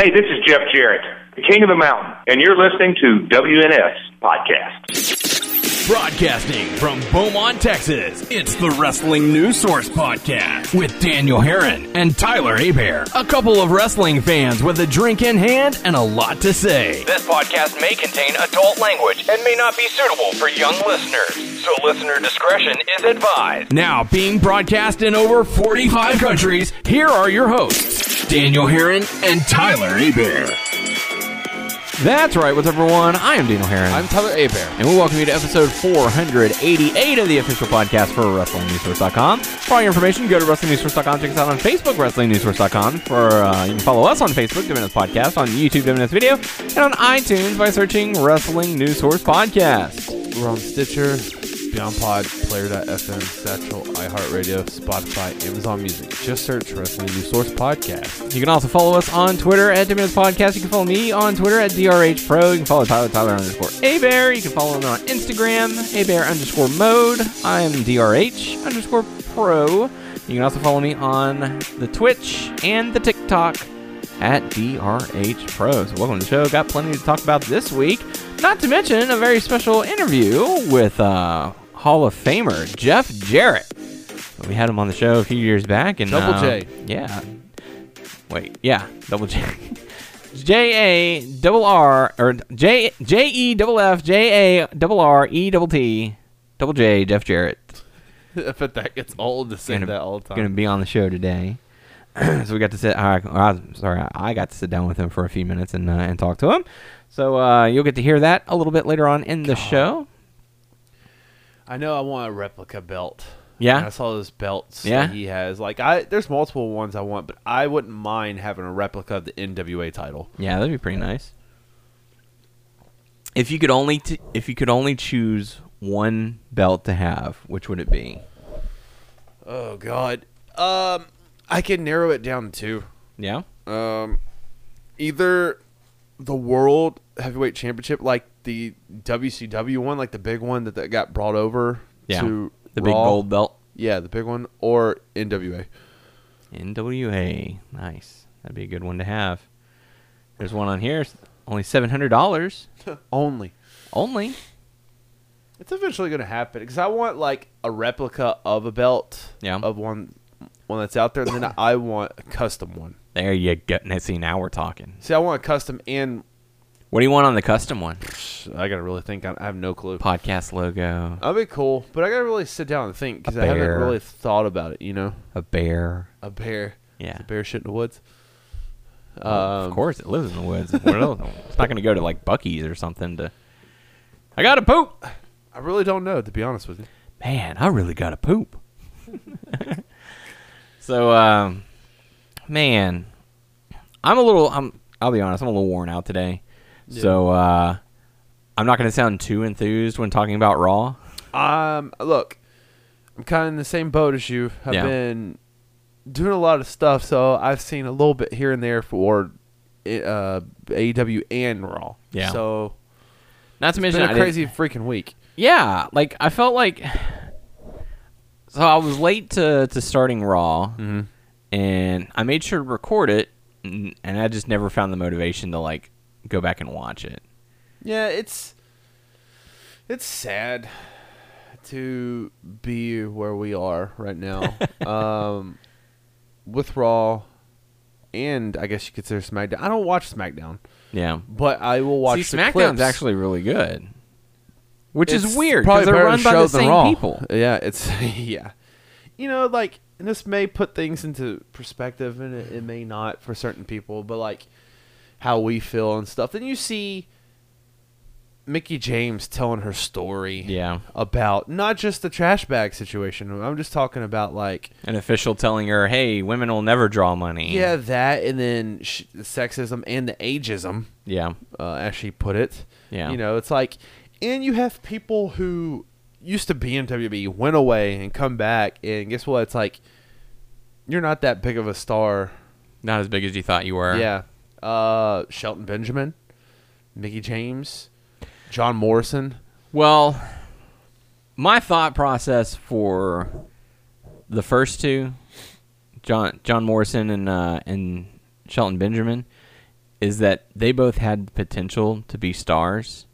Hey, this is Jeff Jarrett, the King of the Mountain, and you're listening to WNS Podcast. Broadcasting from Beaumont, Texas, it's the Wrestling News Source Podcast with Daniel Herron and Tyler Abear. A couple of wrestling fans with a drink in hand and a lot to say. This podcast may contain adult language and may not be suitable for young listeners, so listener discretion is advised. Now, being broadcast in over 45 countries, here are your hosts, Daniel Herron and Tyler Abear. That's right. What's up, everyone? I am Daniel Herron. I'm Tyler Abear. And we welcome you to episode 488 of the official podcast for WrestlingNewsSource.com. For all your information, go to WrestlingNewsSource.com. Check us out on Facebook, WrestlingNewsSource.com. For uh, you can follow us on Facebook, WNS Podcast, on YouTube, WNS Video, and on iTunes by searching Wrestling News Source Podcast. We're on Stitcher, Beyond Pod, Player.fm, Satchel, iHeartRadio, Spotify, Amazon Music. Just search Wrestling News Source Podcast. You can also follow us on Twitter at WNS Podcast. You can follow me on Twitter at DRH Pro. You can follow Tyler, Tyler underscore Abear. You can follow me on Instagram, Abear underscore mode. I am DRH underscore Pro. You can also follow me on the Twitch and the TikTok at DRH Pro. So welcome to the show. Got plenty to talk about this week. Not to mention a very special interview with uh, Hall of Famer Jeff Jarrett. We had him on the show a few years back, and Double uh, J. Yeah. Wait. Yeah. Double J. J A double R or J J E double F J A double R E double T double J Jeff Jarrett I bet that gets old to say Gonna- that all the time. going to be on the show today. so we got to sit. Uh, uh, sorry, I got to sit down with him for a few minutes and uh, and talk to him. So uh, you'll get to hear that a little bit later on in the show. I know I want a replica belt. Yeah? And I saw those belts Yeah? that he has. Like I, there's multiple ones I want, but I wouldn't mind having a replica of the NWA title. Yeah, that'd be pretty nice. If you could only t- if you could only choose one belt to have, which would it be? Oh God. Um, I can narrow it down to two. Yeah. Um, either the World Heavyweight Championship, like the WCW one, like the big one that, that got brought over Yeah. to the big gold belt. Yeah, the big one, or NWA. NWA. Nice. That'd be a good one to have. There's one on here. Only seven hundred dollars. Only. Only. It's eventually going to happen because I want like a replica of a belt Yeah. of one one that's out there, and then I want a custom one. There you go. Now, See, now we're talking. See, I want a custom, and What do you want on the custom one? I got to really think. I I have no clue. Podcast logo. That'd be cool, but I got to really sit down and think because I haven't bear. really thought about it. You know, A bear. a bear. Yeah. a bear shit in the woods. Well, of Um, course, it lives in the woods. Else? It's not going to go to like Buc-ee's or something to. I got to poop. I really don't know to be honest with you. Man, I really got to poop. so, um, man, I'm a little. I'm. I'll be honest. I'm a little worn out today. So, uh, I'm not going to sound too enthused when talking about Raw. Um, look, I'm kind of in the same boat as you. I've Yeah. been doing a lot of stuff, so I've seen a little bit here and there for uh, AEW and Raw. Yeah. So Not to it's mention I a didn't- crazy freaking week. Yeah, like I felt like so I was late to to starting Raw, Mhm. And I made sure to record it, and, I just never found the motivation to like go back and watch it. Yeah, it's it's sad to be where we are right now. um, with Raw, and I guess you could consider SmackDown. I don't watch SmackDown, Yeah, but I will watch. see, the SmackDown's clips. actually really good, which is weird because they're run by the same Raw. people. Yeah, it's yeah. You know, like and this may put things into perspective, and it, it may not for certain people, but like how we feel and stuff. Then you see Mickie James telling her story. Yeah, About not just the trash bag situation. I'm just talking about like an official telling her, "Hey, women will never draw money." yeah that, and then sh- the sexism and the ageism. yeah, uh, as she put it. Yeah. You know, it's like, and you have people who used to be in WWE, went away, and come back, and guess what? It's like, you're not that big of a star. not as big as you thought you were. Yeah. Uh, Shelton Benjamin, Mickie James, John Morrison. Well, my thought process for the first two, John John Morrison and uh, and Shelton Benjamin, is that they both had potential to be stars,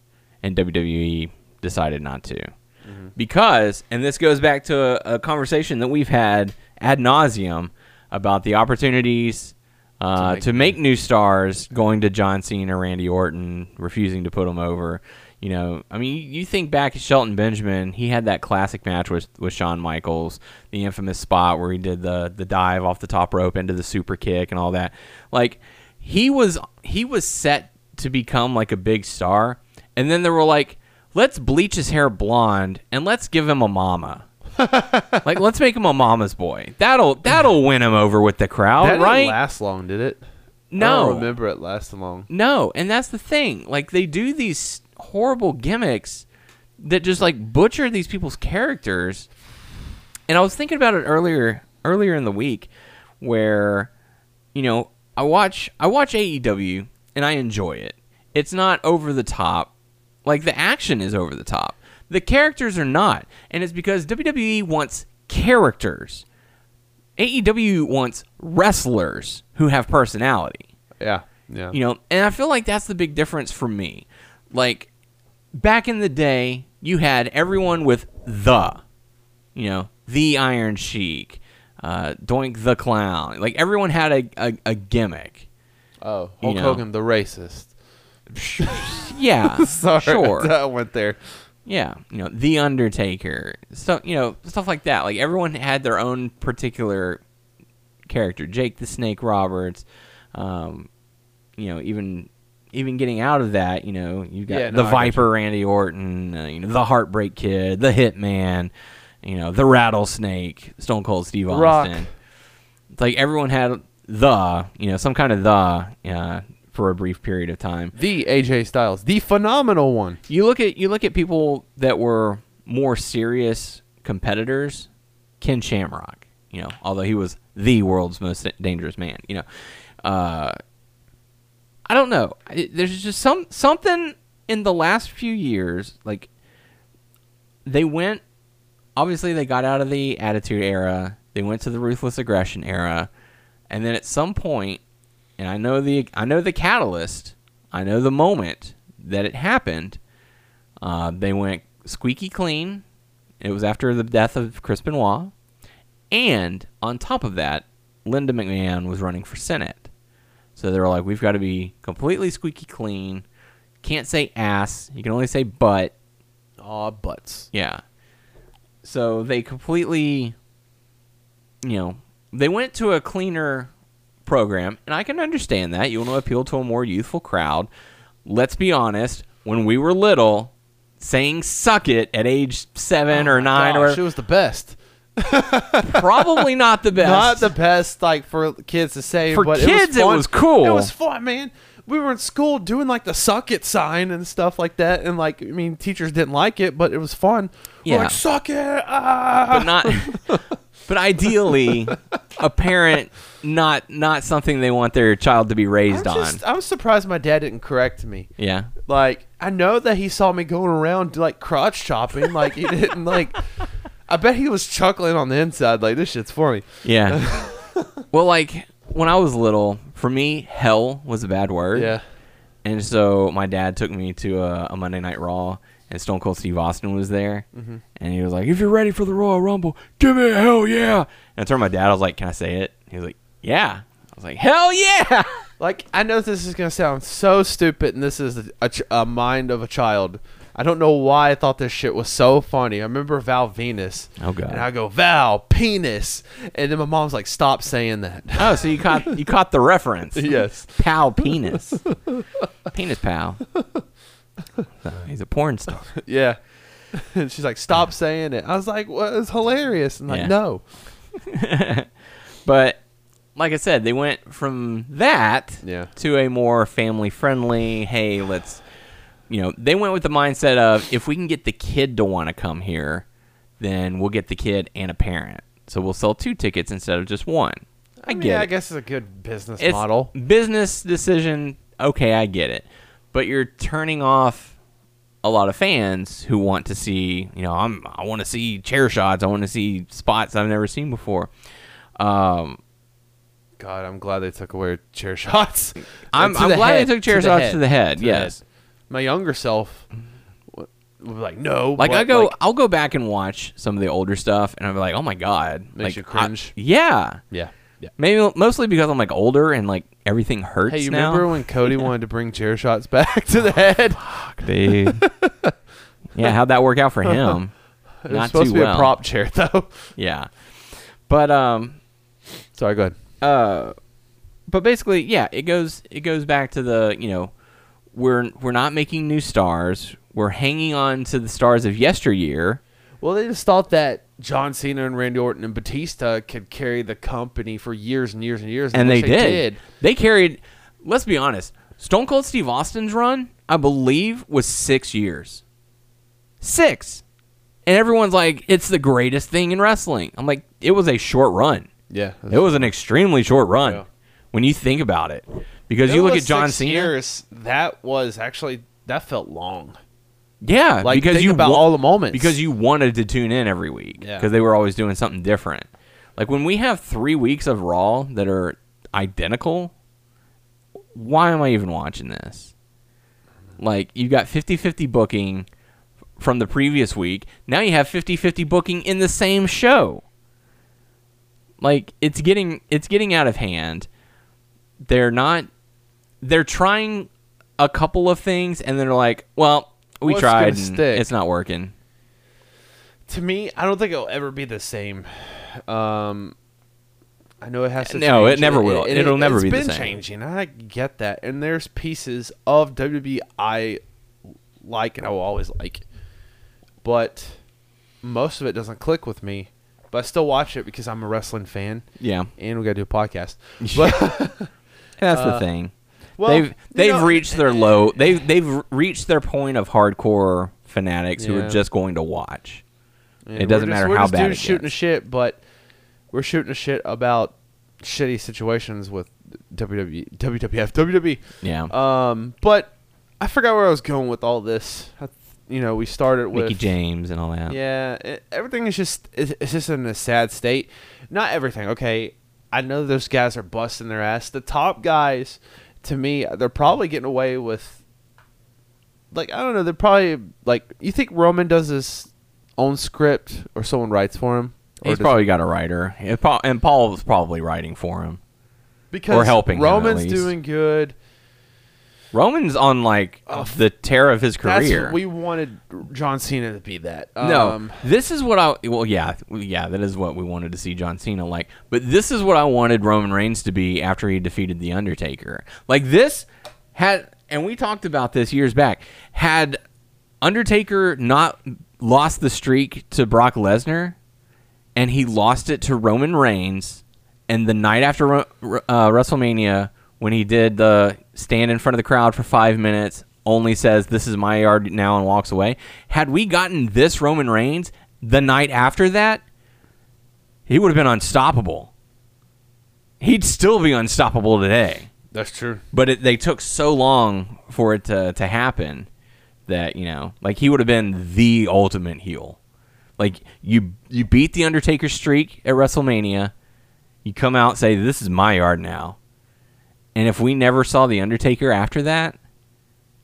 and WWE decided not to. Because, and this goes back to a, a conversation that we've had ad nauseum about the opportunities uh, make to make new stars going to John Cena, Randy Orton, refusing to put them over. You know, I mean, you- you think back at Shelton Benjamin, he had that classic match with, with Shawn Michaels, the infamous spot where he did the the dive off the top rope into the super kick and all that. Like he was he was set to become like a big star, and then there were like, let's bleach his hair blonde and let's give him a mama. like let's make him a mama's boy. That'll that'll win him over with the crowd, that didn't right? last long, did it? I no, don't remember it lasting long. no, and that's the thing. Like they do these horrible gimmicks that just like butcher these people's characters. And I was thinking about it earlier earlier in the week where you know, I watch I watch AEW and I enjoy it. It's not over the top. Like the action is over the top. The characters are not. And it's because WWE wants characters. AEW wants wrestlers who have personality. Yeah, yeah. You know, and I feel like that's the big difference for me. Like back in the day, you had everyone with the, you know, the Iron Sheik, uh, Doink the Clown. Like everyone had a, a, a gimmick. oh, you Hulk know. Hogan, the racist. Yeah, Sorry, sure. I went there. Yeah, you know, The Undertaker, stuff, you know, stuff like that. Like everyone had their own particular character. Jake the Snake Roberts, um, you know, even even getting out of that, you know, you got Yeah, no, the I Viper, Randy Orton, uh, you know, the Heartbreak Kid, the Hitman, you know, the Rattlesnake, Stone Cold Steve Rock. Austin. It's like everyone had the, you know, some kind of the uh, for a brief period of time The AJ Styles, the phenomenal one. you look at you look at people that were more serious competitors. Ken Shamrock, you know, although he was the world's most dangerous man, you know, uh, I don't know. There's just some something in the last few years, like they went. Obviously, they got out of the Attitude Era. They went to the Ruthless Aggression Era, and then at some point, and I know the I know the catalyst. I know the moment that it happened. Uh, they went squeaky clean. It was after the death of Chris Benoit, and on top of that, Linda McMahon was running for Senate. So they were like, "We've got to be completely squeaky clean. Can't say ass. You can only say butt." Aw, butts. Yeah. So they completely, you know, they went to a cleaner program, and I can understand that. You want to appeal to a more youthful crowd. Let's be honest, when we were little, saying suck it at age seven or nine Gosh, it or was the best. probably not the best. Not the best, like for kids to say. For but kids, it it was, fun. was cool. It was fun, man. We were in school doing like the suck it sign and stuff like that, and like I mean, teachers didn't like it, but it was fun. Yeah. like suck it, ah. but not but ideally a parent not not something they want their child to be I'm raised on. I was surprised my dad didn't correct me. Yeah. Like I know that he saw me going around like crotch chopping, like he didn't like. I bet he was chuckling on the inside, like this shit's for me. Yeah. well, like when I was little, for me, hell was a bad word. Yeah. And so my dad took me to a, a Monday Night Raw, and Stone Cold Steve Austin was there, Mm-hmm. and he was like, "If you're ready for the Royal Rumble, give me a hell yeah!" And I turned to my dad. I was like, "Can I say it?" He was like, "Yeah." I was like, "Hell yeah!" Like I know this is gonna sound so stupid, and this is a, a, ch- a mind of a child. I don't know why I thought this shit was so funny. I remember Val Venis. Oh, God. And I go Val penis, and then my mom's like, "Stop saying that." oh, so you caught you caught the reference? yes. Pal penis, penis pal. He's a porn star. Yeah. And she's like, "Stop saying it." I was like, "Well, it's hilarious." And like, Yeah. no. But like I said, they went from that Yeah. to a more family friendly, hey, let's you know, they went with the mindset of if we can get the kid to want to come here, then we'll get the kid and a parent. So we'll sell two tickets instead of just one. I, mean, get I it. guess it's a good business It's model. business decision. Okay, I get it. But you're turning off a lot of fans who want to see, you know, I'm I want to see chair shots. I want to see spots I've never seen before. Um, God, I'm glad they took away chair shots. I'm, I'm the glad head, they took chair to shots head, to the head. to the yes. My younger self would be like, no. Like but, I go, like, I'll go back and watch some of the older stuff, and I'm like, oh my god, Makes like, you I- cringe? yeah, yeah, yeah. maybe mostly because I'm like older and like everything hurts. Hey, you now. remember when Cody wanted to bring chair shots back to the head? Fuck, dude? yeah, how'd that work out for him? It was Not supposed too to be well. a prop chair, though. Yeah, but um, Sorry, go ahead. uh, but basically, yeah, it goes it goes back to the you know, we're we're not making new stars. We're hanging on to the stars of yesteryear. Well, they just thought that John Cena and Randy Orton and Batista could carry the company for years and years and years, and they which did. They carried. Let's be honest. Stone Cold Steve Austin's run, I believe, was six years. Six, and everyone's like, "It's the greatest thing in wrestling." I'm like, "It was a short run. Yeah, It was an extremely short run Yeah. when you think about it." Because It you look at John Cena, Years, that was actually that felt long. Yeah, Like because you about wa- all the moments. because you wanted to tune in every week Yeah. because they were always doing something different. Like when we have three weeks of Raw that are identical, why am I even watching this? Like you got 50-50 booking from the previous week. Now you have 50-50 booking in the same show. Like it's getting it's getting out of hand. They're not they're trying a couple of things and they're like, well, we What's tried gonna and stick? it's not working. to me, I don't think it'll ever be the same. Um, I know it has to. No, it never will. It'll never it's be the been same. Been changing. I get that, and there's pieces of WWE I like and I will always like, but most of it doesn't click with me. But I still watch it because I'm a wrestling fan, Yeah. and we got to do a podcast. But That's the thing. Well, they've they've know- reached their low. They've they've reached their point of hardcore fanatics who Yeah. are just going to watch. And It doesn't just- matter how bad it shooting shit, but we're shooting a shit about shitty situations with WWE, WWF, WWE. Yeah. Um, but I forgot where I was going with all this. I, you know, we started with Mickie James and all that. Yeah, it, everything is just it's, it's just in a sad state. Not everything. Okay, I know those guys are busting their ass. The top guys, to me, they're probably getting away with. Like I don't know, they're probably like you think Roman does his own script or someone writes for him. He's probably got a writer, and Paul, Paul's probably writing for him. because or helping him, Roman's least. doing good. Roman's on like the tear of his That's career. we wanted John Cena to be that. No, Um, this is what I. Well, yeah, yeah, that is what we wanted to see John Cena like. But this is what I wanted Roman Reigns to be after he defeated the Undertaker. Like this had, and we talked about this years back. Had Undertaker not lost the streak to Brock Lesnar, and he lost it to Roman Reigns, and the night after uh, WrestleMania, when he did the stand in front of the crowd for five minutes, only says, This is my yard now, and walks away. Had we gotten this Roman Reigns the night after that, he would have been unstoppable. He'd still be unstoppable today. that's true. But it, they took so long for it to, to happen that, you know, like he would have been the ultimate heel. Like you you beat the Undertaker streak at WrestleMania, you come out and say, This is my yard now. And if we never saw the Undertaker after that,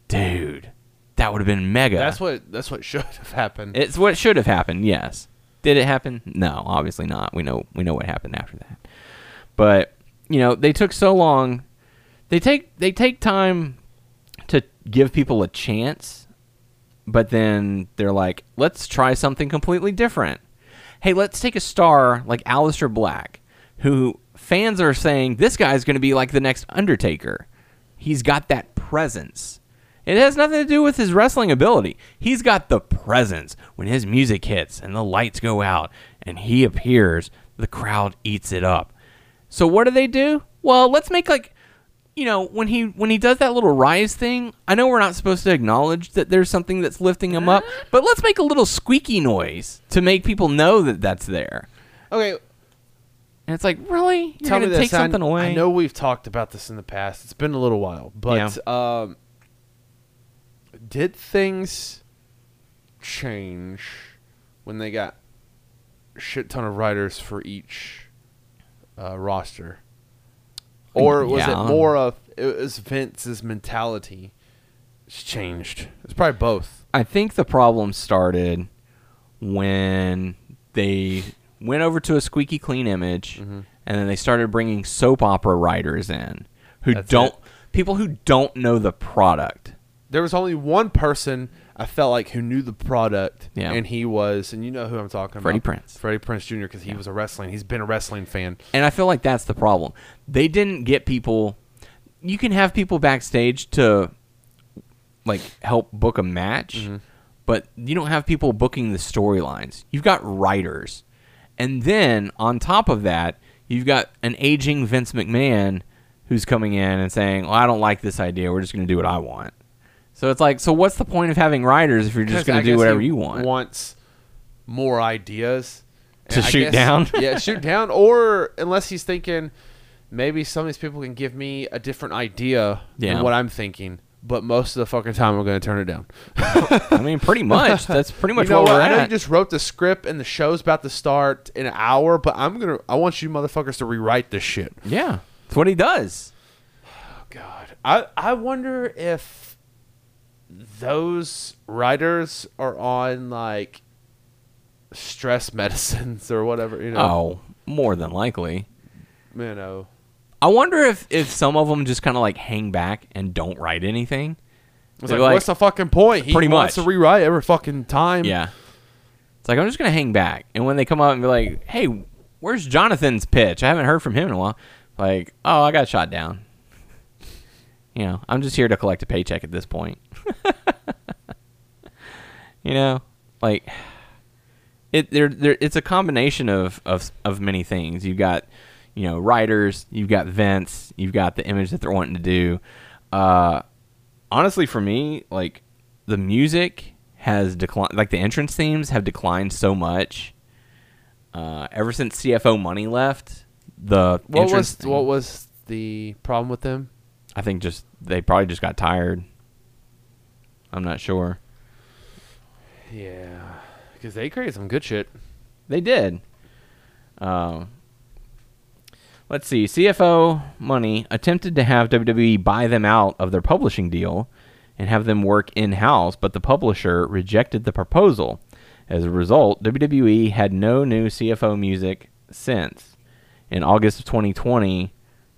dude, that would have been mega. That's what that's what should have happened. It's what should have happened. Yes. Did it happen? No, obviously not. We know we know what happened after that. But you know, they took so long. They take they take time to give people a chance, but then they're like, let's try something completely different. Hey, let's take a star like Aleister Black, who fans are saying this guy's going to be like the next Undertaker. He's got that presence. It has nothing to do with his wrestling ability. He's got the presence. When his music hits and the lights go out and he appears, the crowd eats it up. So what do they do? Well, let's make like you know, when he when he does that little rise thing, I know we're not supposed to acknowledge that there's something that's lifting him up, but let's make a little squeaky noise to make people know that that's there. okay, And it's like, really? You're tell me gonna this. take something I, away? I know we've talked about this in the past. It's been a little while, but um, did things change when they got shit ton of writers for each uh, roster? or was Yeah. it more of it was Vince's mentality? It's changed. It's probably both. I think the problem started when they went over to a squeaky clean image, and then they started bringing soap opera writers in who That's don't it. people who don't know the product. There was only one person I felt like who knew the product, Yeah. and he was, and you know who I'm talking Freddie about, Freddie Prince. Freddie Prince Jr. Because he was a wrestling. He's been a wrestling fan. And I feel like that's the problem. They didn't get people. You can have people backstage to like help book a match, Mm-hmm. but you don't have people booking the storylines. You've got writers. And then on top of that, you've got an aging Vince McMahon who's coming in and saying, "Well, I don't like this idea. We're just going to do what I want." So it's like, so what's the point of having writers if you're just going to do whatever you want? Wants more ideas To And shoot down? yeah, shoot down. Or unless he's thinking maybe some of these people can give me a different idea Yeah. than what I'm thinking. But most of the fucking time, I'm going to turn it down. I mean, pretty much. That's pretty much you know what what? we're I know at. you just wrote the script and the show's about to start in an hour, but I'm gonna. I want you motherfuckers to rewrite this shit. yeah, that's what he does. Oh God, I I wonder if those writers are on like stress medicines or whatever. You know, Oh, more than likely. you know. I wonder if if some of them just kind of like hang back and don't write anything. It's like, like- what's the fucking point? He Pretty wants much. to rewrite every fucking time. Yeah. It's like I'm just gonna hang back, and when they come up and be like, "Hey, where's Jonathan's pitch? I haven't heard from him in a while." Like, oh, I got shot down. You know, I'm just here to collect a paycheck at this point. you know, like it. There, there. It's a combination of of of many things. You've got, you know, writers. You've got Vince. You've got the image that they're wanting to do. Uh, honestly, for me, like the music has declined. Like the entrance themes have declined so much. Uh, ever since CFO Money left, the What was theme- what was the problem with them? I think just they probably just got tired. I'm not sure. Yeah, because they created some good shit. They did. Um, let's see. CFO Money attempted to have WWE buy them out of their publishing deal and have them work in house, but the publisher rejected the proposal. As a result, WWE had no new CFO music since. In August of 2020,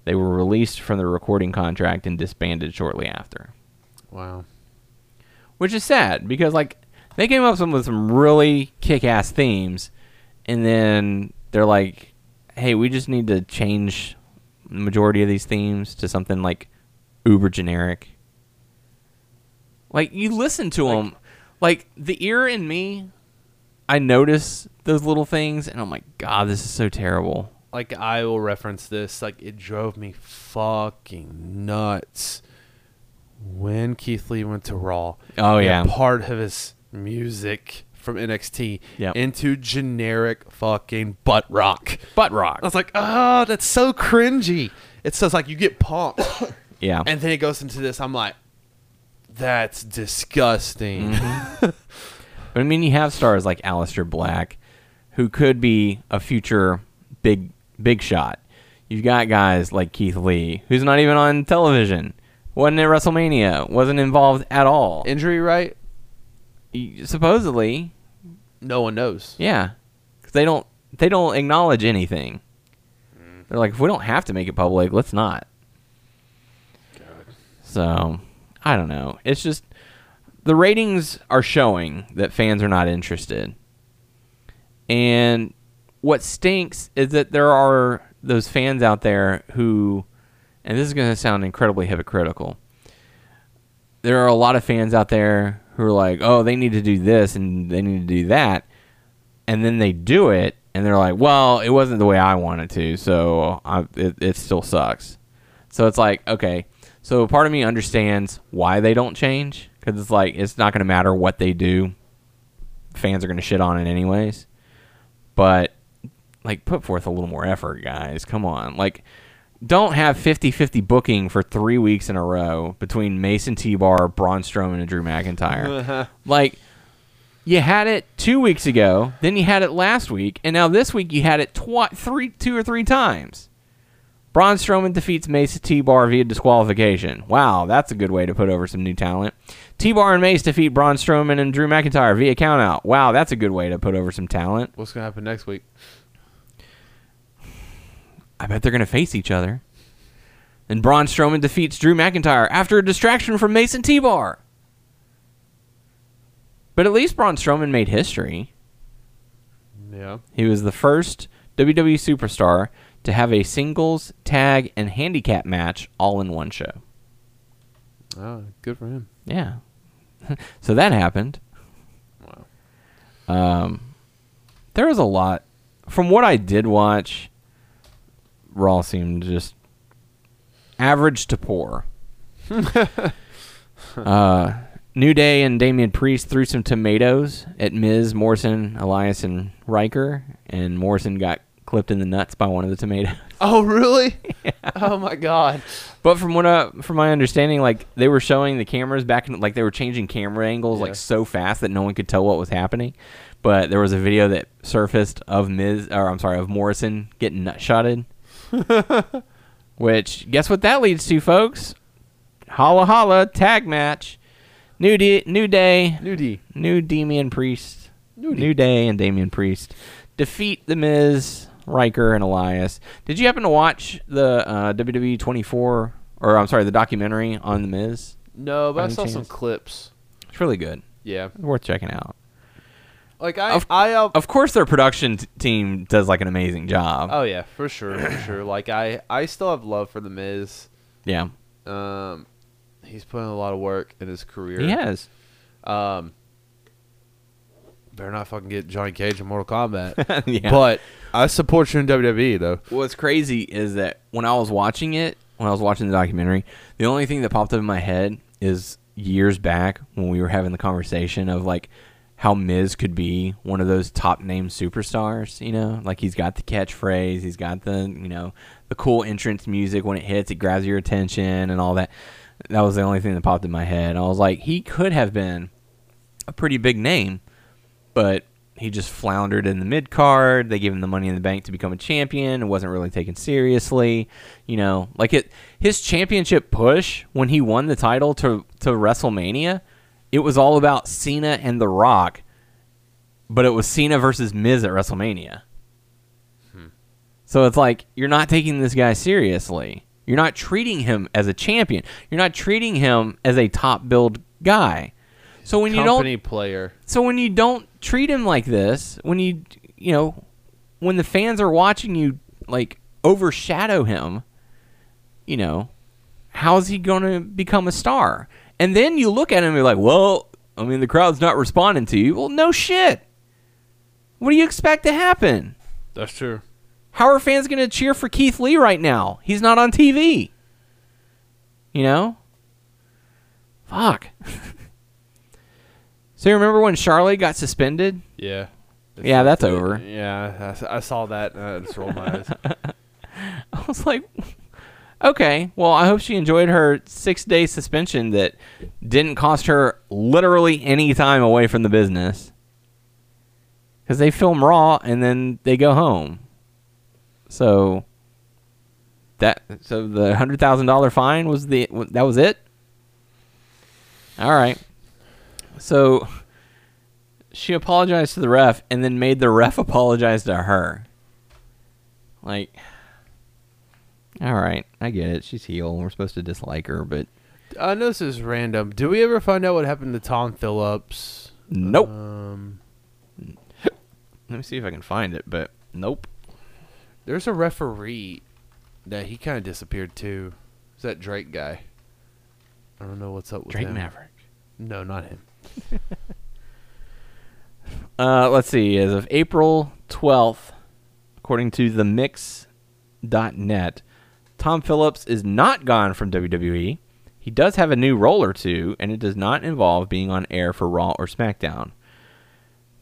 they were released from the recording contract and disbanded shortly after. Wow. which is sad because like they came up with some really kick-ass themes and then they're like hey we just need to change the majority of these themes to something like uber generic like you listen to them like the ear in me i notice those little things and i'm like god this is so terrible like I will reference this. Like it drove me fucking nuts when Keith Lee went to Raw. Oh, yeah. part of his music from NXT Yep. into generic fucking butt rock. butt rock I was like, oh, that's so cringy. It says like you get pumped, yeah and then it goes into this. I'm like, that's disgusting. But mm-hmm. I mean, you have stars like Aleister Black, who could be a future big big shot. You've got guys like Keith Lee, who's not even on television, wasn't at WrestleMania, wasn't involved at all. Injury, right? Y- Supposedly, No one knows. yeah, 'Cause they don't they don't acknowledge anything. Mm. They're like, if we don't have to make it public, let's not. So, I don't know. It's just the ratings are showing that fans are not interested. And what stinks is that there are those fans out there who, and this is going to sound incredibly hypocritical. There are a lot of fans out there who are like, oh, they need to do this and they need to do that. And then they do it and they're like, well, it wasn't the way I wanted to, so I, it, it still sucks. So it's like, okay, so part of me understands why they don't change because it's like it's not going to matter what they do. Fans are going to shit on it anyways. But like put forth a little more effort, guys. Come on. Like don't have 50-50 booking for 3 weeks in a row between Mason T-Bar, Braun Strowman and Drew McIntyre. like you had it 2 weeks ago, then you had it last week, and now this week you had it twi- three two or three times. Braun Strowman defeats Mace T-Bar via disqualification. Wow, that's a good way to put over some new talent. T-Bar and Mace defeat Braun Strowman and Drew McIntyre via countout. Wow, that's a good way to put over some talent. What's gonna happen next week? I bet they're going to face each other. And Braun Strowman defeats Drew McIntyre after a distraction from Mason T-Bar. But at least Braun Strowman made history. Yeah. He was the first WWE superstar to have a singles, tag, and handicap match all in one show. Oh, good for him. Yeah. so that happened. Wow. Um, there was a lot. From what I did watch, Raw seemed just average to poor. uh, New Day and Damian Priest threw some tomatoes at Miz, Morrison, Elias, and Ryker, and Morrison got clipped in the nuts by one of the tomatoes. Oh, really? Oh my God. But from what uh, from my understanding, like they were showing the cameras back, in, like they were changing camera angles Yeah. like so fast that no one could tell what was happening. But there was a video that surfaced of Miz, or I'm sorry, of Morrison getting nut shotted. Which guess what that leads to, folks? Holla holla tag match, new D- new day, Nudie. new Damian Priest, Nudie. new day, and Damian Priest defeat the Miz, Ryker, and Elias. Did you happen to watch the uh, WWE 24, or I'm sorry, the documentary on the Miz? No, but I saw some clips. It's really good. Yeah. Worth checking out. Like I, Of- I, uh, Of course, their production t- team does like an amazing job. oh yeah, for sure, for sure. Like I, I still have love for the Miz. yeah, Um, he's putting a lot of work in his career. he has. Um, better not fucking get Johnny Cage in Mortal Kombat. yeah. But I support you in WWE though. What's crazy is that when I was watching it, when I was watching the documentary, the only thing that popped up in my head is years back when we were having the conversation of like how Miz could be one of those top name superstars, you know? Like he's got the catchphrase, he's got the, you know, the cool entrance music when it hits, it grabs your attention and all that. That was the only thing that popped in my head. I was like, he could have been a pretty big name, but he just floundered in the mid card. They gave him the money in the bank to become a champion. It wasn't really taken seriously. You know, like it his championship push when he won the title to to WrestleMania, it was all about Cena and The Rock, but it was Cena versus Miz at WrestleMania. Hmm. So it's like you're not taking this guy seriously. You're not treating him as a champion. You're not treating him as a top build guy. So when you don't player. so when you don't treat him like this, when you you know, when the fans are watching you like overshadow him, you know, how's he going to become a star? And then you look at him and you're like, "Well, I mean, the crowd's not responding to you." Well, no shit. What do you expect to happen? That's true. How are fans going to cheer for Keith Lee right now? He's not on TV. You know? Fuck. so you remember when Charlie got suspended? Yeah. Yeah, that's over. Yeah, I saw that. And I just rolled my eyes. I was like, okay, well, I hope she enjoyed her six day suspension that didn't cost her literally any time away from the business. Because they film Raw and then they go home. So that so the hundred thousand dollar fine was the that was it. All right. So she apologized to the ref and then made the ref apologize to her. Like, all right, I get it. She's heel. We're supposed to dislike her, but I know this is random. Do we ever find out what happened to Tom Phillips? nope. Um, Let me see if I can find it, but nope. there's a referee that he kind of disappeared too. Is that Drake guy? I don't know what's up with Drake him. Maverick. No, not him. Uh, let's see. As of April 12th, according to the mix.net, Tom Phillips is not gone from WWE. He does have a new role or two, and it does not involve being on air for Raw or SmackDown.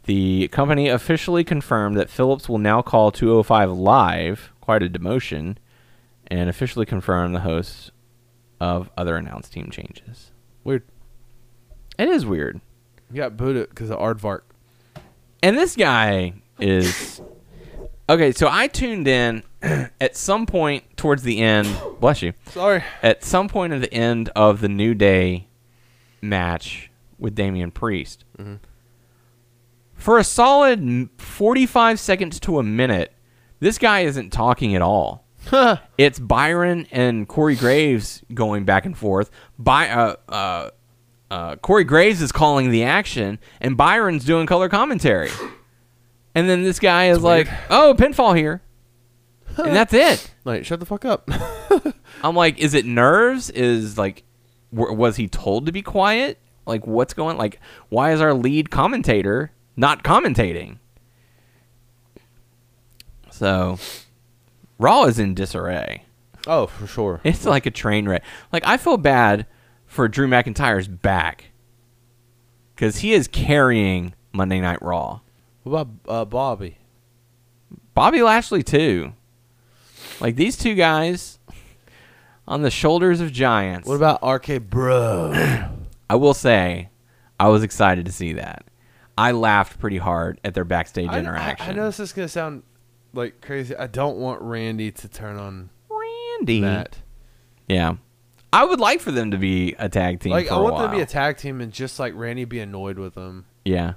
The company officially confirmed that Phillips will now call 205 Live, quite a demotion, and officially confirmed the hosts of other announced team changes. Weird. It is weird. He got booted because of Adnan Virk. And this guy is Okay, so I tuned in at some point towards the end. Bless you. Sorry. At some point at the end of the New Day match with Damian Priest. For a solid 45 seconds to a minute, this guy isn't talking at all. it's Byron and Corey Graves going back and forth. By uh, uh, uh, Corey Graves is calling the action, and Byron's doing color commentary. And then this guy is like, "Oh, pinfall here," and that's it. Like, shut the fuck up. I'm like, is it nerves? Is like, w- was he told to be quiet? Like, what's going? Like, why is our lead commentator not commentating? So, Raw is in disarray. oh, for sure. It's like a train wreck. Like, I feel bad for Drew McIntyre's back because he is carrying Monday Night Raw. What about uh, Bobby? Bobby Lashley too. Like these two guys on the shoulders of giants. What about RK Bro? I will say, I was excited to see that. I laughed pretty hard at their backstage I, interaction. I, I know this is gonna sound like crazy. I don't want Randy to turn on Randy. that. Yeah, I would like for them to be a tag team. Like I want them to be a tag team and just like Randy be annoyed with them. Yeah.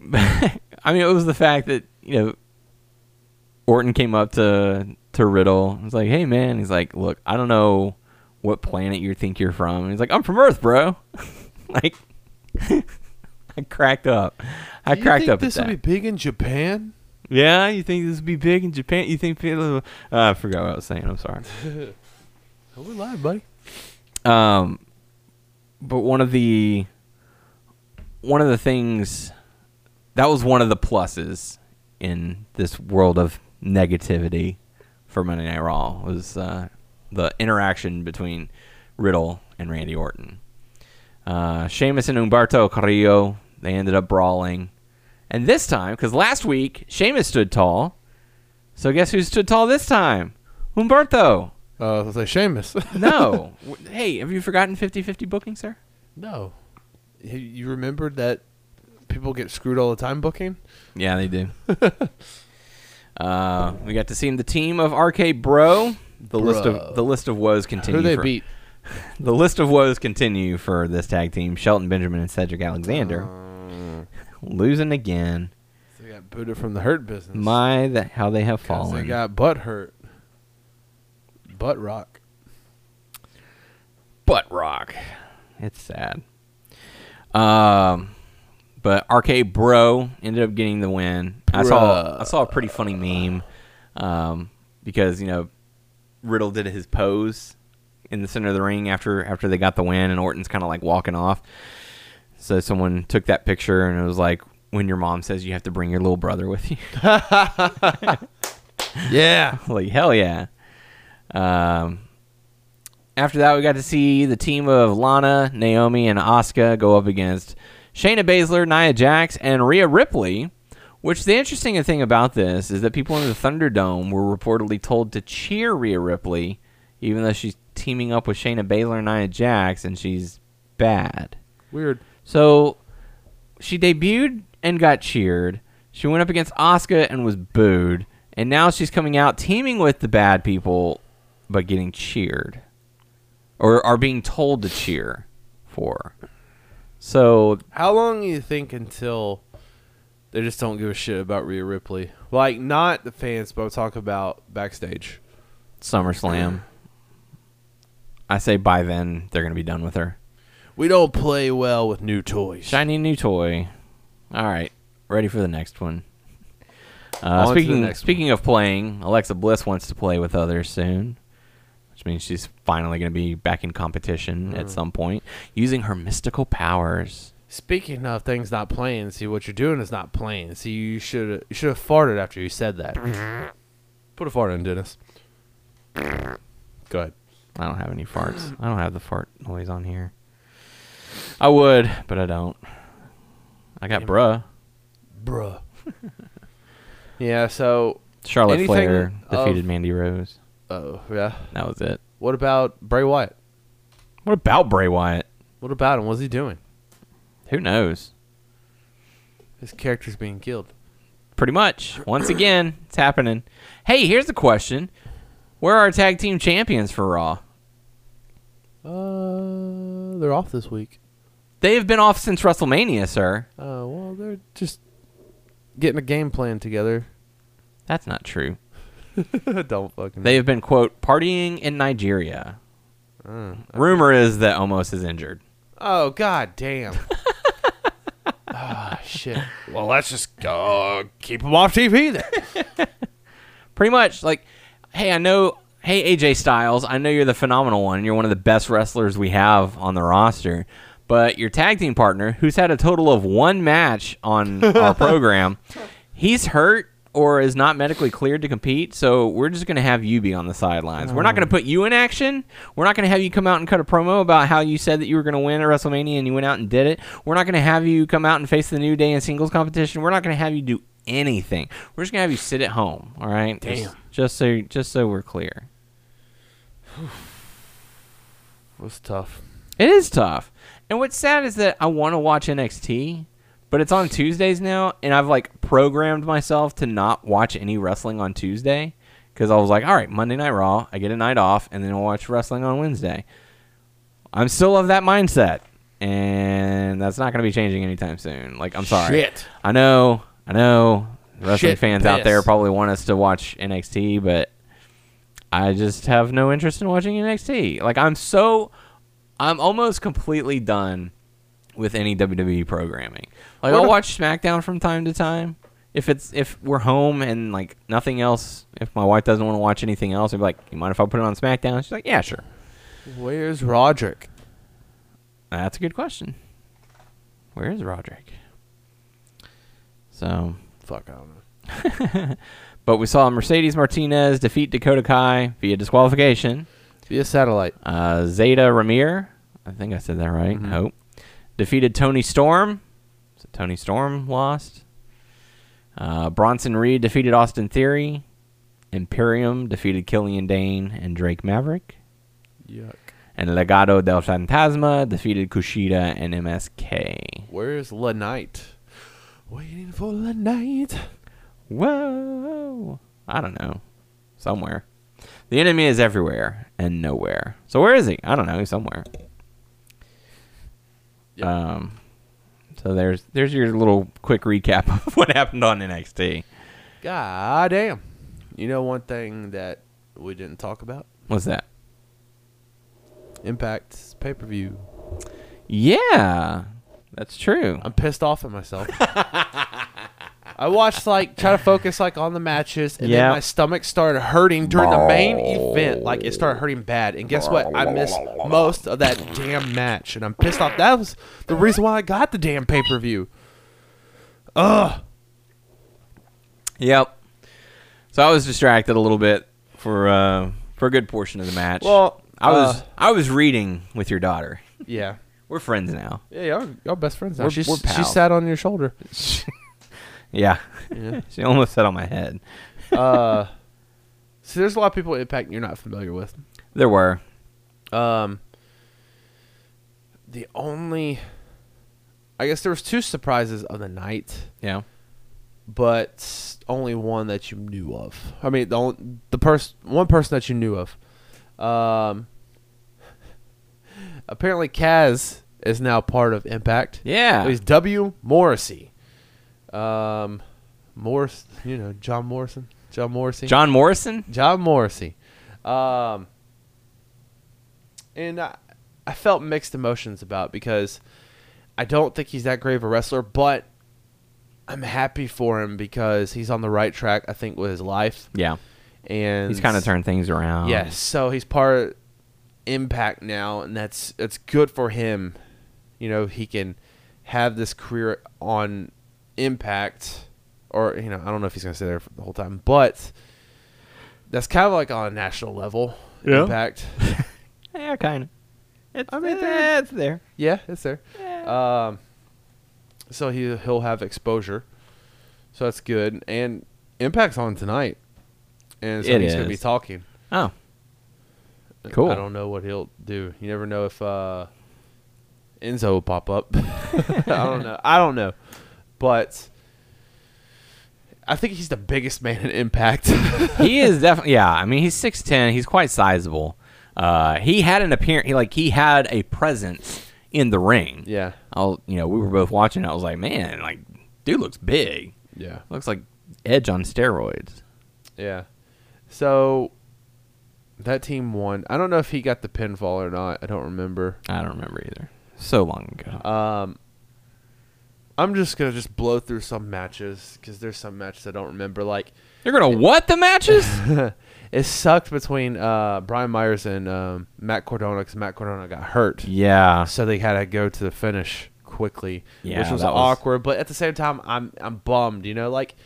I mean, it was the fact that you know Orton came up to to Riddle. and was like, "Hey, man." He's like, "Look, I don't know what planet you think you're from." And he's like, "I'm from Earth, bro." like, I cracked up. I you cracked think up This will be big in Japan. yeah, you think this would be big in Japan? You think people? Uh, I forgot what I was saying. I'm sorry. Oh, we live, buddy. Um, but one of the one of the things that was one of the pluses in this world of negativity for Monday Night Raw was uh, the interaction between Riddle and Randy Orton. Uh, Sheamus and Humberto Carrillo they ended up brawling, and this time because last week Sheamus stood tall, so guess who stood tall this time? Humberto. Uh, I like Sheamus. No. Hey, have you forgotten 50-50 booking, sir? no, you remembered that people get screwed all the time booking. Yeah, they do. uh, we got to see the team of RK Bro. The list of the list of woes continue. Who they for- beat? The list of woes continue for this tag team. Shelton Benjamin and Cedric Alexander Uh, losing again. they got booted from the hurt business. My, that how they have fallen. They got butt hurt. Butt rock. butt rock. It's sad. Um, but RK Bro ended up getting the win. I saw I saw a pretty funny meme, um, because you know Riddle did his pose in the center of the ring after after they got the win, and Orton's kind of like walking off. So someone took that picture, and it was like when your mom says you have to bring your little brother with you. Yeah. like hell yeah. Um, after that, we got to see the team of Lana, Naomi, and Asuka go up against Shayna Baszler, Nia Jax, and Rhea Ripley. Which the interesting thing about this is that people in the Thunderdome were reportedly told to cheer Rhea Ripley, even though she's teaming up with Shayna Baszler and Nia Jax, and she's bad. Weird. So she debuted and got cheered. She went up against Asuka and was booed. And now she's coming out teaming with the bad people, but getting cheered. Or are being told to cheer for. So How long do you think until they just don't give a shit about Rhea Ripley? Like, not the fans, but I'm talking about backstage. SummerSlam. I say by then they're gonna be done with her. We don't play well with new toys. Shiny new toy. All right, ready for the next one. Uh, On to the speaking speaking of playing, Alexa Bliss wants to play with others soon, means she's finally going to be back in competition Mm. at some point using her mystical powers. Speaking of things not playing, see what you're doing is not playing. See, you should you should have farted after you said that. Put a fart in, Dennis. Go ahead. I don't have any farts. I don't have the fart noise on here. I would, but I don't. I got bruh. Bruh. yeah. So, Charlotte Flair defeated Mandy Rose. Oh yeah. That was it. What about Bray Wyatt? What about Bray Wyatt? What about him? What's he doing? Who knows? His character's being killed. Pretty much. Once again, it's happening. Hey, here's a question: Where are our tag team champions for Raw? Uh, they're off this week. They have been off since WrestleMania, sir. Oh well, they're just getting a game plan together. That's not true. Don't fucking. They have been quote partying in Nigeria. Uh, Rumor is that Omos is injured. oh god damn. Ah shit. Well, let's just uh, keep them off TV then. Pretty much, like, hey, I know, hey AJ Styles, I know you're the phenomenal one. You're one of the best wrestlers we have on the roster. But your tag team partner, who's had a total of one match on our program, he's hurt or is not medically cleared to compete. So we're just going to have you be on the sidelines. We're not going to oh. put you in action. We're not going to have you come out and cut a promo about how you said that you were going to win at WrestleMania and you went out and did it. We're not going to have you come out and face the New Day in singles competition. We're not going to have you do anything. We're just going to have you sit at home. All right. Damn. Just, just so just so we're clear. was tough. It is tough. And what's sad is that I want to watch NXT, but it's on Tuesdays now, and I've like programmed myself to not watch any wrestling on Tuesday because I was like, all right, Monday Night Raw, I get a night off, and then I'll watch wrestling on Wednesday. I'm still of that mindset, and that's not going to be changing anytime soon. Like, I'm sorry. Shit. I know, I know, wrestling Shit fans out there probably want us to watch NXT, but I just have no interest in watching NXT. Like I'm so I'm almost completely done with any WWE programming. Like I'll watch SmackDown from time to time. If it's if we're home and like nothing else, if my wife doesn't want to watch anything else, I'd be like, "You mind if I put it on SmackDown?" She's like, "Yeah, sure." Where's Roderick? That's a good question. Where is Roderick? So, Fuck, I don't know. but we saw Mercedes Martinez defeat Dakota Kai via disqualification. Via satellite. Uh, Zeta Ramir, I think I said that right. Hope defeated Toni Storm. So Toni Storm lost. Uh, Bronson Reed defeated Austin Theory. Imperium defeated Killian Dain and Drake Maverick. Yuck. And Legado del Fantasma defeated Kushida and MSK. Where's La Knight? Waiting for La Knight. Whoa! I don't know. Somewhere. The enemy is everywhere and nowhere. So where is he? I don't know. He's somewhere. Yep. Um. So there's there's your little quick recap of what happened on NXT. God damn. You know one thing that we didn't talk about? What's that? Impact's pay per view. Yeah, that's true. I'm pissed off at myself. I watched like try to focus like on the matches, and Yeah. then my stomach started hurting during the main event. Like it started hurting bad, and guess what? I missed most of that damn match, and I'm pissed off. That was the reason why I got the damn pay per view. Ugh. Yep. So I was distracted a little bit for uh, for a good portion of the match. Well, I was uh, I was reading with your daughter. Yeah. We're friends now. Yeah, y'all, y'all best friends now. We're- we're she sat on your shoulder. Yeah. Yeah. she almost sat on my head. uh, see, there's a lot of people at Impact you're not familiar with. There were. Um, the only, I guess there was two surprises of the night, Yeah. but only one that you knew of. I mean, the only, the person, one person that you knew of. Um, apparently Kaz is now part of Impact. Yeah. He's W Morrissey. Um, Morris, you know John Morrison, John Morrissey. John Morrison? John Morrissey. Um, and I, I felt mixed emotions about because I don't think he's that great of a wrestler, but I'm happy for him because he's on the right track, I think, with his life. Yeah. And He's kind of turned things around. Yes, so he's part of Impact now, and that's that's good for him. You know, he can have this career on Impact, or you know, I don't know if he's gonna stay there for the whole time, but that's kind of like on a national level. Yeah. Impact, Yeah, kind of. It's, I mean, eh, it's there. yeah, it's there. Um, so he he'll have exposure, so that's good. And Impact's on tonight, and so It he's gonna be talking. Oh. Cool. I don't know what he'll do. You never know if uh, Enzo will pop up. I don't know. I don't know. But I think he's the biggest man in Impact. he is definitely yeah. I mean, he's six ten. He's quite sizable. Uh, he had an appearance. He like he had a presence in the ring. yeah, I'll you know we were both watching. I was like, man, like dude looks big. yeah, Looks like Edge on steroids. yeah. So that team won. I don't know if he got the pinfall or not. I don't remember. I don't remember either. So long ago. Um, I'm just gonna just blow through some matches because there's some matches I don't remember. Like You're gonna what the matches? it sucked between uh, Brian Myers and um, Matt Cardona because Matt Cardona got hurt, yeah. so they had to go to the finish quickly, Yeah, which was that was- awkward. But at the same time, I'm I'm bummed. You know, like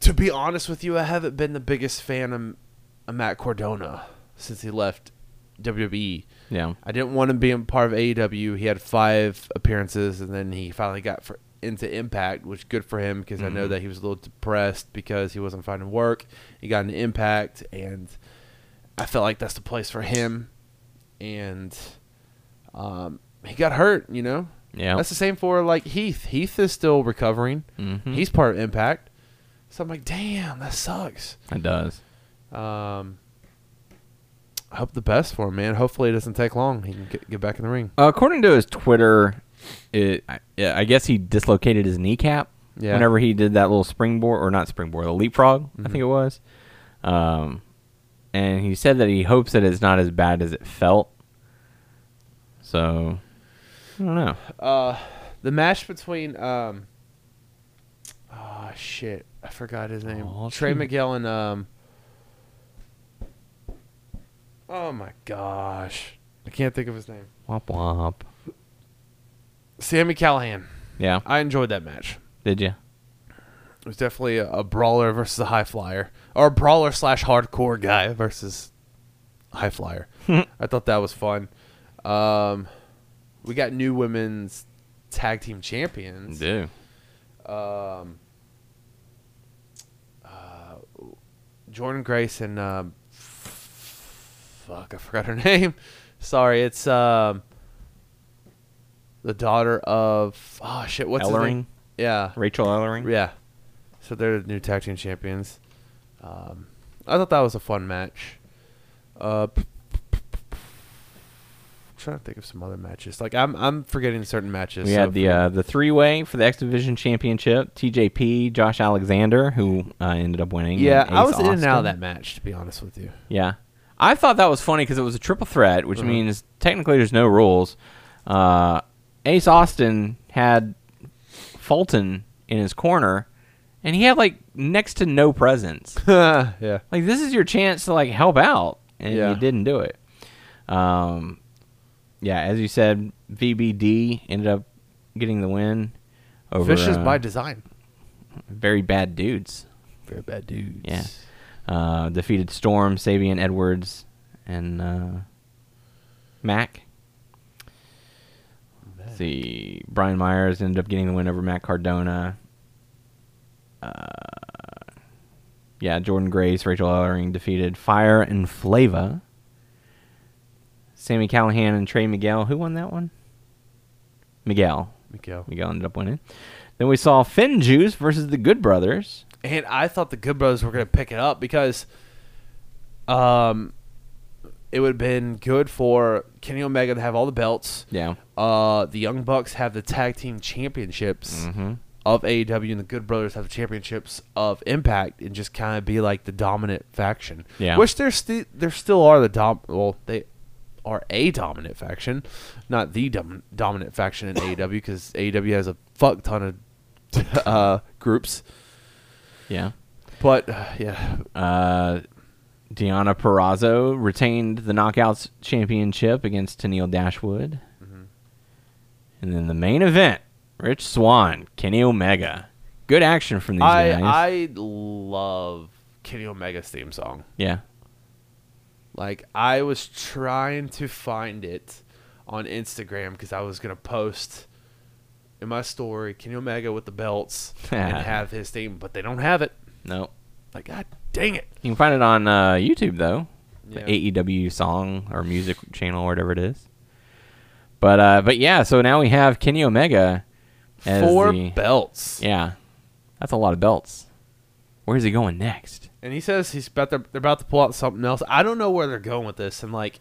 to be honest with you, I haven't been the biggest fan of, of Matt Cardona since he left WWE. Yeah. I didn't want him being part of AEW. He had five appearances, and then he finally got for, into Impact, which good for him because I know that he was a little depressed because he wasn't finding work. He got into Impact, and I felt like that's the place for him. And um, he got hurt, you know. Yeah. That's the same for like Heath. Heath is still recovering. Mhm. He's part of Impact. So I'm like, damn, that sucks. It does. Um, hope the best for him, man. Hopefully, it doesn't take long. He can get, get back in the ring. Uh, according to his Twitter, it, I, yeah, I guess he dislocated his kneecap Yeah. whenever he did that little springboard or not springboard, the leapfrog. I think it was. Um, and he said that he hopes that it's not as bad as it felt. So I don't know. Uh, the match between um, oh shit, I forgot his name. Oh, Trey. Miguel and um. Oh my gosh, I can't think of his name. Womp womp. Sami Callihan. Yeah. I enjoyed that match. Did you? It was definitely a, a brawler versus a high flyer, or a brawler slash hardcore guy versus high flyer. I thought that was fun. Um, we got new women's tag team champions. Do. Um, uh, Jordynne Grace and um, fuck, I forgot her name. Sorry, it's um, the daughter of oh shit, what's his Ellering? name? Yeah, Rachel Ellering. yeah. So they're the new tag team champions. Um, I thought that was a fun match. Uh, p- trying to think of some other matches. Like I'm, I'm forgetting certain matches. We so had the uh, the three way for the X Division Championship. TJP, Josh Alexander, who uh, ended up winning. yeah. I was in and out of that match to be honest with you. Yeah. I thought that was funny because it was a triple threat, which means technically there's no rules. Uh, Ace Austin had Fulton in his corner, and he had like next to no presence. yeah. like this is your chance to like help out, and Yeah. you didn't do it. Um, yeah, as you said, VBD ended up getting the win over Fish is uh, by design. very bad dudes. Very bad dudes. Yeah. Uh, defeated Storm, Sabian Edwards, and uh, Mac. Let's see, Brian Myers ended up getting the win over Matt Cardona. Uh, yeah, Jordynne Grace, Rachel Ellering defeated Fire and Flava. Sami Callihan and Trey Miguel. Who won that one? Miguel. Miguel. Miguel ended up winning. Then we saw FinJuice versus the Good Brothers. And I thought the Good Brothers were going to pick it up because um, it would have been good for Kenny Omega to have all the belts. Yeah. Uh, the Young Bucks have the tag team championships Mm-hmm. of AEW, and the Good Brothers have the championships of Impact, and just kind of be like the dominant faction. Yeah. Which they're still there still are the dom. Well, they are a dominant faction, not the dom- dominant faction in AEW because AEW has a fuck ton of uh, groups. Yeah. But uh, yeah, Uh, Deonna Purrazzo retained the Knockouts Championship against Tennille Dashwood. Mm-hmm. And then the main event, Rich Swann, Kenny Omega. Good action from these I guys. I love Kenny Omega's theme song. yeah. Like I was trying to find it on Instagram because I was gonna post in my story Kenny Omega with the belts and have his theme, but they don't have it. No. Like God dang it! You can find it on uh, YouTube though. Yeah. The AEW song or music channel or whatever it is. But uh, but yeah, so now we have Kenny Omega as Four the belts. yeah That's a lot of belts. Where's he going next? And he says he's about to, they're about to pull out something else. I don't know where they're going with this. And like,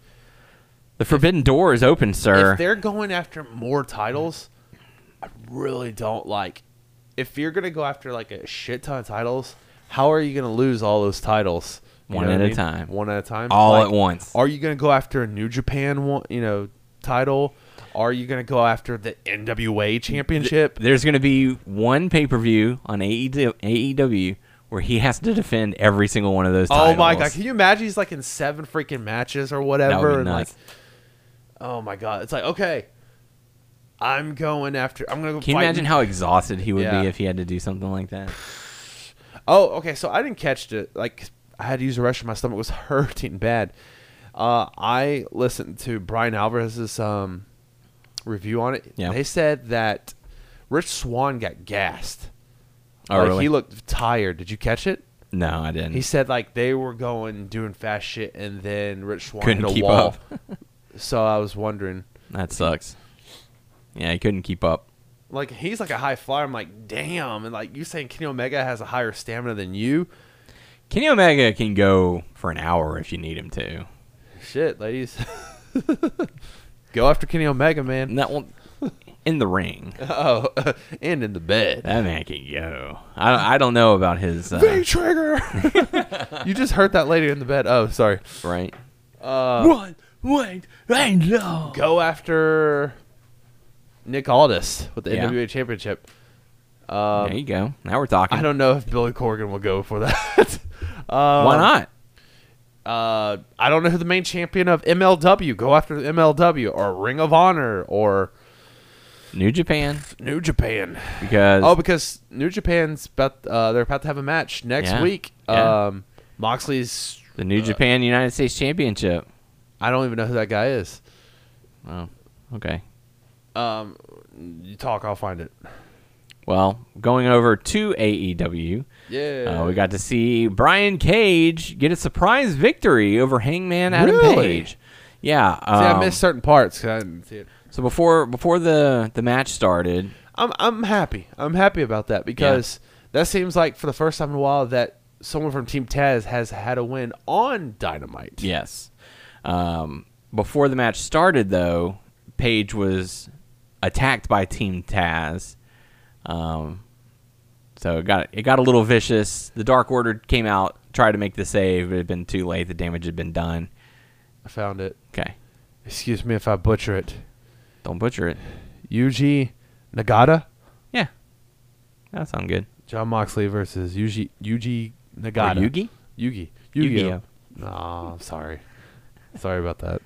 The forbidden door is open, sir. if they're going after more titles, I really don't like. If you're gonna go after like a shit ton of titles, how are you gonna lose all those titles? You One at a mean? time. One at a time. All Like, at once. Are you gonna go after a New Japan one? You know, title. Are you gonna go after the NWA championship? There's to be one pay per view on AEW, where he has to defend every single one of those. Oh my god! Can you imagine he's like in seven freaking matches or whatever? and like, oh my god! It's like okay, I'm going after. I'm gonna go. Can you fight- imagine how exhausted he would Yeah. be if he had to do something like that? Oh, okay. So I didn't catch it. Like I had to use the restroom. My stomach was hurting bad. Uh, I listened to Bryan Alvarez's um, review on it. Yeah. They said that Rich Swann got gassed. Oh, like, really? He looked tired. Did you catch it? no, I didn't. He said like they were going doing fast shit, and then Rich Swann Couldn't hit a keep wall. up. so I was wondering, that sucks. Yeah, he couldn't keep up. like he's like a high flyer. I'm like, damn, and like you saying Kenny Omega has a higher stamina than you. Kenny Omega can go for an hour if you need him to. Shit, ladies. Go after Kenny Omega, man. And that one in the ring. Oh, and in the bed. That man can go. I don't, I don't know about his uh, V trigger. you just hurt that lady in the bed. Oh, sorry. right. Uh, One, wait, I know. go after Nick Aldis with the Yeah. NWA Championship. Um, there you go. Now we're talking. I don't know if Billy Corgan will go for that. um, Why not? Uh, I don't know who the main champion of MLW. Go after the MLW or Ring of Honor or New Japan New Japan. because Oh, because New Japan's about uh, they're about to have a match next Yeah. week. Yeah. Um, Moxley's the New Japan United States Championship. I don't even know who that guy is. Oh, okay. Um, you talk, I'll find it. Well, going over to AEW, Yeah, uh, we got to see Brian Cage get a surprise victory over Hangman Adam Really? Page. Yeah. See, I um, missed certain parts because I didn't see it. So before before the the match started, I'm I'm happy. I'm happy about that because that seems like for the first time in a while that someone from Team Taz has had a win on Dynamite. yes. Um, before the match started, though, Page was attacked by Team Taz. Um, so it got it got a little vicious. The Dark Order came out, tried to make the save, but it had been too late. The damage had been done. I found it. Okay, Excuse me if I butcher it. don't butcher it. Yuji Nagata, Yeah, that sounds good. Jon Moxley versus Yuji Yuji Or Nagata. Yugi. Yugi. Yu-Gi-Oh. Yu-Gi-Oh. Aw, sorry. sorry about that.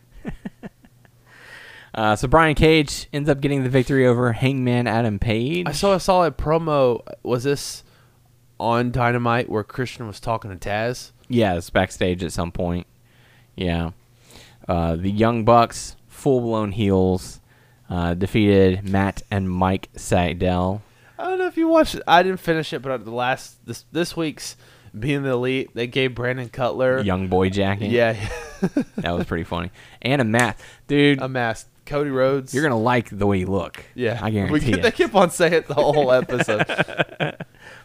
Uh, so Brian Cage ends up getting the victory over Hangman Adam Page. I saw a solid promo. Was this on Dynamite where Christian was talking to Taz? Yeah, it's backstage at some point. Yeah. Uh, the Young Bucks, full blown heels, uh, defeated Matt and Mike Seidel. I don't know if you watched it. I didn't finish it, but the last this this week's being the elite, they gave Brandon Cutler. Young boy jacking. Yeah, That was pretty funny. And a Matt. Dude, a mask. Cody Rhodes. you're going to like the way you look. Yeah, I We guarantee They it. keep on saying it the whole episode.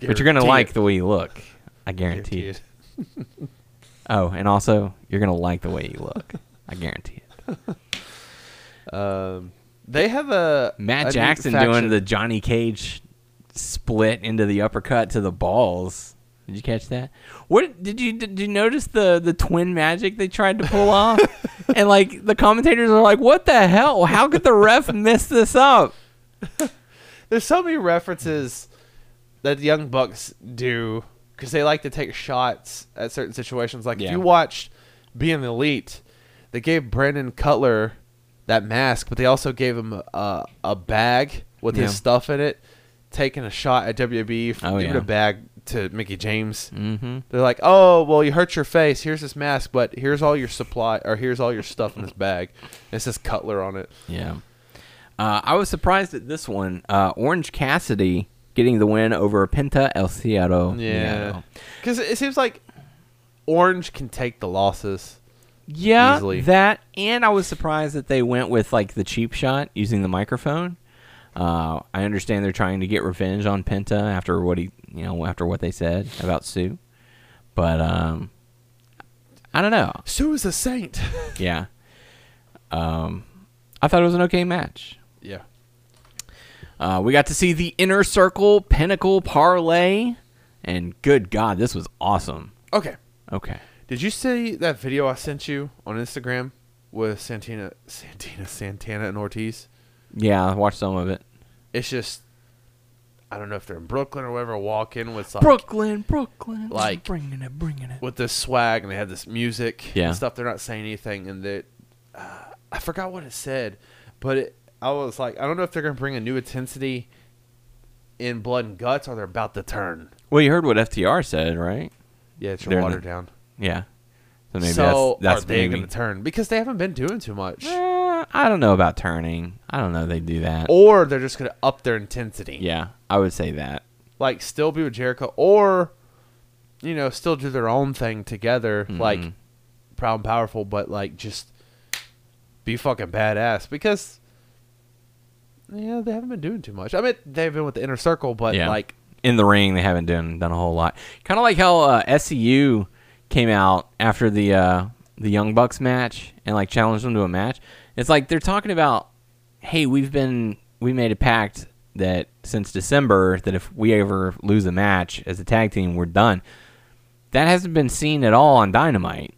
But you're going to like it. the way you look. I guarantee Guarantee it. it. Oh, and also, you're going to like the way you look. I guarantee it. Um, they have a Matt a Jackson doing the Johnny Cage split into the uppercut to the balls. Did you catch that? What did you did you notice the the twin magic they tried to pull off? and like the commentators are like, "What the hell? How could the ref miss this up?" There's so many references that the Young Bucks do because they like to take shots at certain situations. Like Yeah. if you watched Being the Elite, they gave Brandon Cutler that mask, but they also gave him a, a bag with Yeah. his stuff in it, taking a shot at WB, Oh, giving yeah. a bag to Mickie James. Mm-hmm. They're like, "Oh, well, you hurt your face. Here's this mask, but here's all your supply, or here's all your stuff in this bag." And it says Cutler on it. Yeah. Uh, I was surprised at this one. Uh, Orange Cassidy getting the win over Penta El Cielo. Yeah, because it seems like Orange can take the losses. Yeah, Easily. that, and I was surprised that they went with like the cheap shot using the microphone. Uh, I understand they're trying to get revenge on Penta after what he, you know, after what they said about Sue. But um, I don't know. Sue is a saint. Yeah. Um, I thought it was an okay match. yeah. Uh, we got to see the Inner Circle Pinnacle Parlay, and good God, this was awesome. Okay. Okay. Did you see that video I sent you on Instagram with Santina, Santina, Santana, and Ortiz? Yeah, I watched some of it. It's just, I don't know if they're in Brooklyn or wherever, walk in with like, Brooklyn, Brooklyn, Like- bringing it, bringing it. with this swag, and they have this music Yeah. and stuff. They're not saying anything, and that uh, I forgot what it said, but it, I was like, I don't know if they're gonna bring a new intensity in Blood and Guts, or they're about to turn. Well, you heard what FTR said, right? Yeah, it's They're water the- down. Yeah. So maybe so that's that's are they maybe. gonna turn because they haven't been doing too much, Eh, I don't know about turning. I don't know they do that. or they're just gonna up their intensity. Yeah, I would say that. like still be with Jericho, or you know, still do their own thing together, like Mhm. proud and powerful, but like just be fucking badass because yeah, they haven't been doing too much. I mean, they've been with the inner circle, but Yeah. like in the ring they haven't done done a whole lot. Kind of like how uh, SCU came out after the uh, the Young Bucks match and like challenged them to a match. It's like they're talking about, hey, we've been we made a pact that since December that if we ever lose a match as a tag team, we're done. That hasn't been seen at all on Dynamite.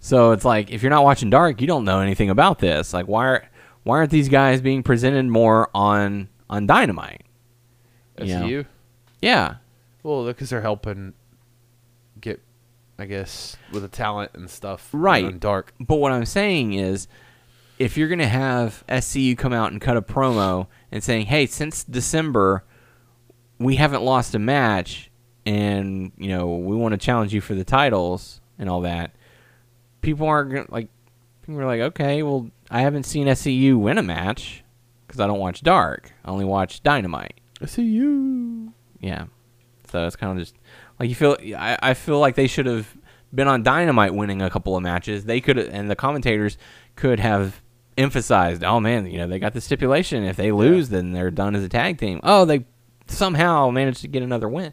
So it's like if you're not watching Dark, you don't know anything about this. Like why are why aren't these guys being presented more on on Dynamite? You know? SCU. Yeah. Well, because they're helping get, I guess, with the talent and stuff. Right. Dark. But what I'm saying is, if you're going to have SCU come out and cut a promo and saying, "Hey, since December, we haven't lost a match, and you know we want to challenge you for the titles and all that," people aren't gonna, like. People are like, "Okay, well, I haven't seen SCU win a match because I don't watch Dark. I only watch Dynamite." SCU. Yeah. So it's kind of just like you feel. I, I feel like they should have been on Dynamite winning a couple of matches. They could and the commentators could have emphasized, "Oh man, you know they got the stipulation. If they lose, then they're done as a tag team. Oh, they somehow managed to get another win.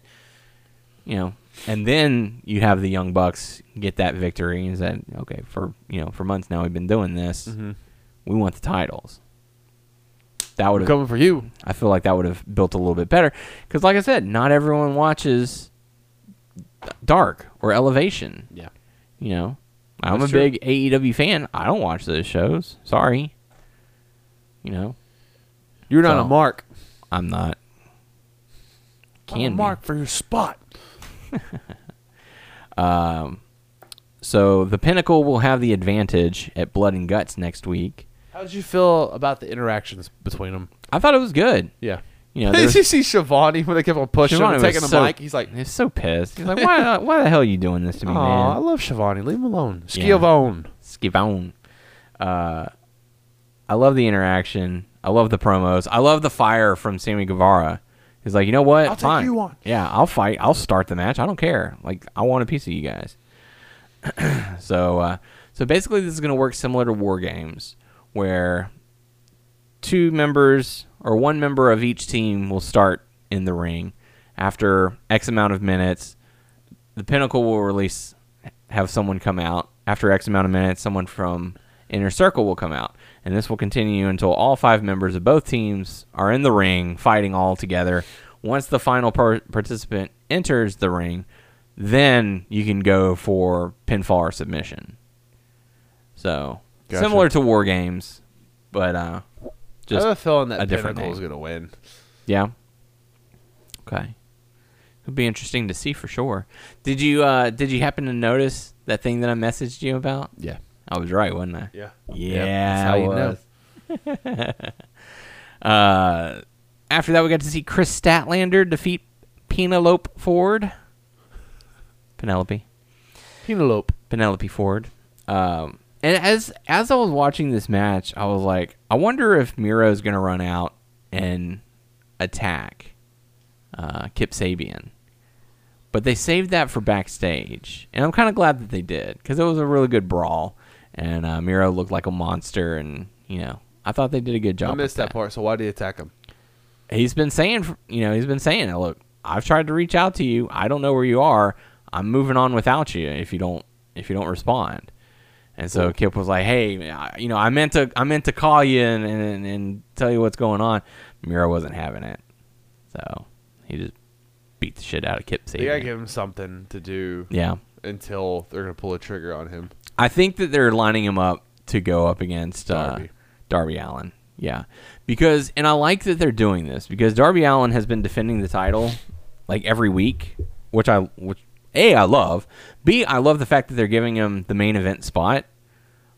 You know." And then you have the Young Bucks get that victory and said, "Okay, for you know, for months now we've been doing this. Mm-hmm. We want the titles." That would have coming for you. I feel like that would have built a little bit better because, like I said, not everyone watches Dark or Elevation. Yeah. You know, I'm That's a true. big AEW fan. I don't watch those shows. Sorry. You know, You're not So- a mark. I'm not. Can a be. mark for your spot. Um, so the Pinnacle will have the advantage at Blood and Guts next week. How did you feel about the interactions between them? I thought it was good. Yeah. You know, Did you see Shivani when they kept on pushing him Shivani and taking the so- mic? He's like, he's so pissed. He's like, why, why the hell are you doing this to me, man? "Oh, I love Shivani. Leave him alone. Yeah. Schiavone." skip on. Uh, I love the interaction. I love the promos. I love the fire from Sammy Guevara. He's like, you know what? I'll take you on. Yeah, I'll fight. I'll start the match. I don't care. Like, I want a piece of you guys. so, uh, so basically, this is going to work similar to War Games, where two members or one member of each team will start in the ring after X amount of minutes. The Pinnacle will release, have someone come out after X amount of minutes. Someone from Inner Circle will come out, and this will continue until all five members of both teams are in the ring fighting all together. Once the final par- participant enters the ring, then you can go for pinfall or submission. So Gotcha. similar to War Games, but uh, I just have a feeling that a different Pinnacle is going to win. yeah. Okay. It'd be interesting to see for sure. Did you uh did you happen to notice that thing that I messaged you about? Yeah. I was right, wasn't I? Yeah. Yeah. that's how I you know. uh after that we got to see Kris Statlander defeat Penelope Ford. Penelope. Penelope. Penelope Ford. Um, and as as I was watching this match, I was like, I wonder if Miro is gonna run out and attack uh, Kip Sabian. But they saved that for backstage, and I'm kind of glad that they did because it was a really good brawl, and uh, Miro looked like a monster, and you know, I thought they did a good job. I missed that part, so why did he attack him? he's been saying, you know, he's been saying, look, I've tried to reach out to you. I don't know where you are. I'm moving on without you if you don't if you don't respond. And so Kip was like, "Hey, I- you know, I meant to I meant to call you and, and and tell you what's going on." Miro wasn't having it, so he just beat the shit out of Kip They gotta give him something to do Yeah, until they're gonna pull a trigger on him. I think that they're lining him up to go up against uh, Darby. Darby Allin. Yeah, because and I like that they're doing this because Darby Allin has been defending the title like every week, which I which a I love. B I love the fact that they're giving him the main event spot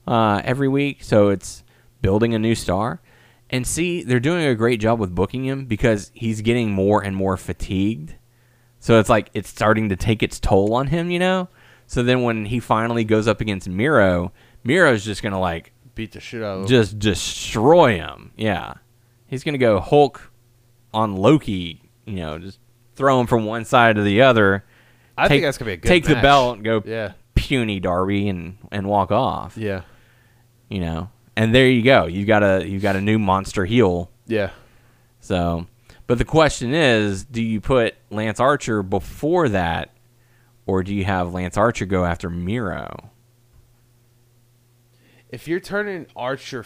uh, every week, so it's building a new star. And C they're doing a great job with booking him because he's getting more and more fatigued. So it's like it's starting to take its toll on him, you know. So then when he finally goes up against Miro, Miro's just gonna like Beat the shit out of him. just destroy him. Yeah, he's gonna go Hulk on Loki. You know, just throw him from one side to the other. I take, think that's gonna be a good thing. take the belt and go Yeah. puny Darby and and walk off. Yeah. You know, and there you go. You got a you got a new monster heel. Yeah. So, but the question is, do you put Lance Archer before that, or do you have Lance Archer go after Miro? If you're turning Archer f-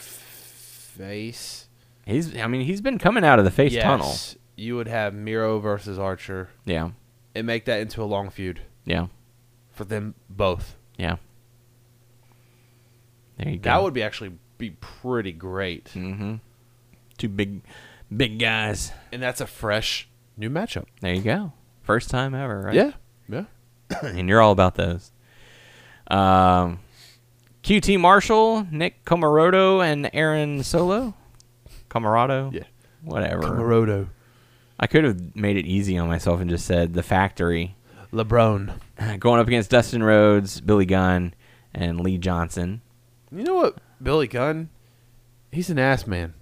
face, He's, I mean, he's been coming out of the face yes, tunnel. you would have Miro versus Archer Yeah, and make that into a long feud yeah, for them both. yeah. There you go. That would be actually be pretty great. Mm-hmm. Two big, big guys. And that's a fresh new matchup. There you go. First time ever, right? Yeah. Yeah. and you're all about those. Um, QT Marshall, Nick Comoroto, and Aaron Solo. Comarado. Yeah. Whatever. Camarodo. I could have made it easy on myself and just said the factory. LeBron. Going up against Dustin Rhodes, Billy Gunn, and Lee Johnson. You know what? Billy Gunn, he's an ass man.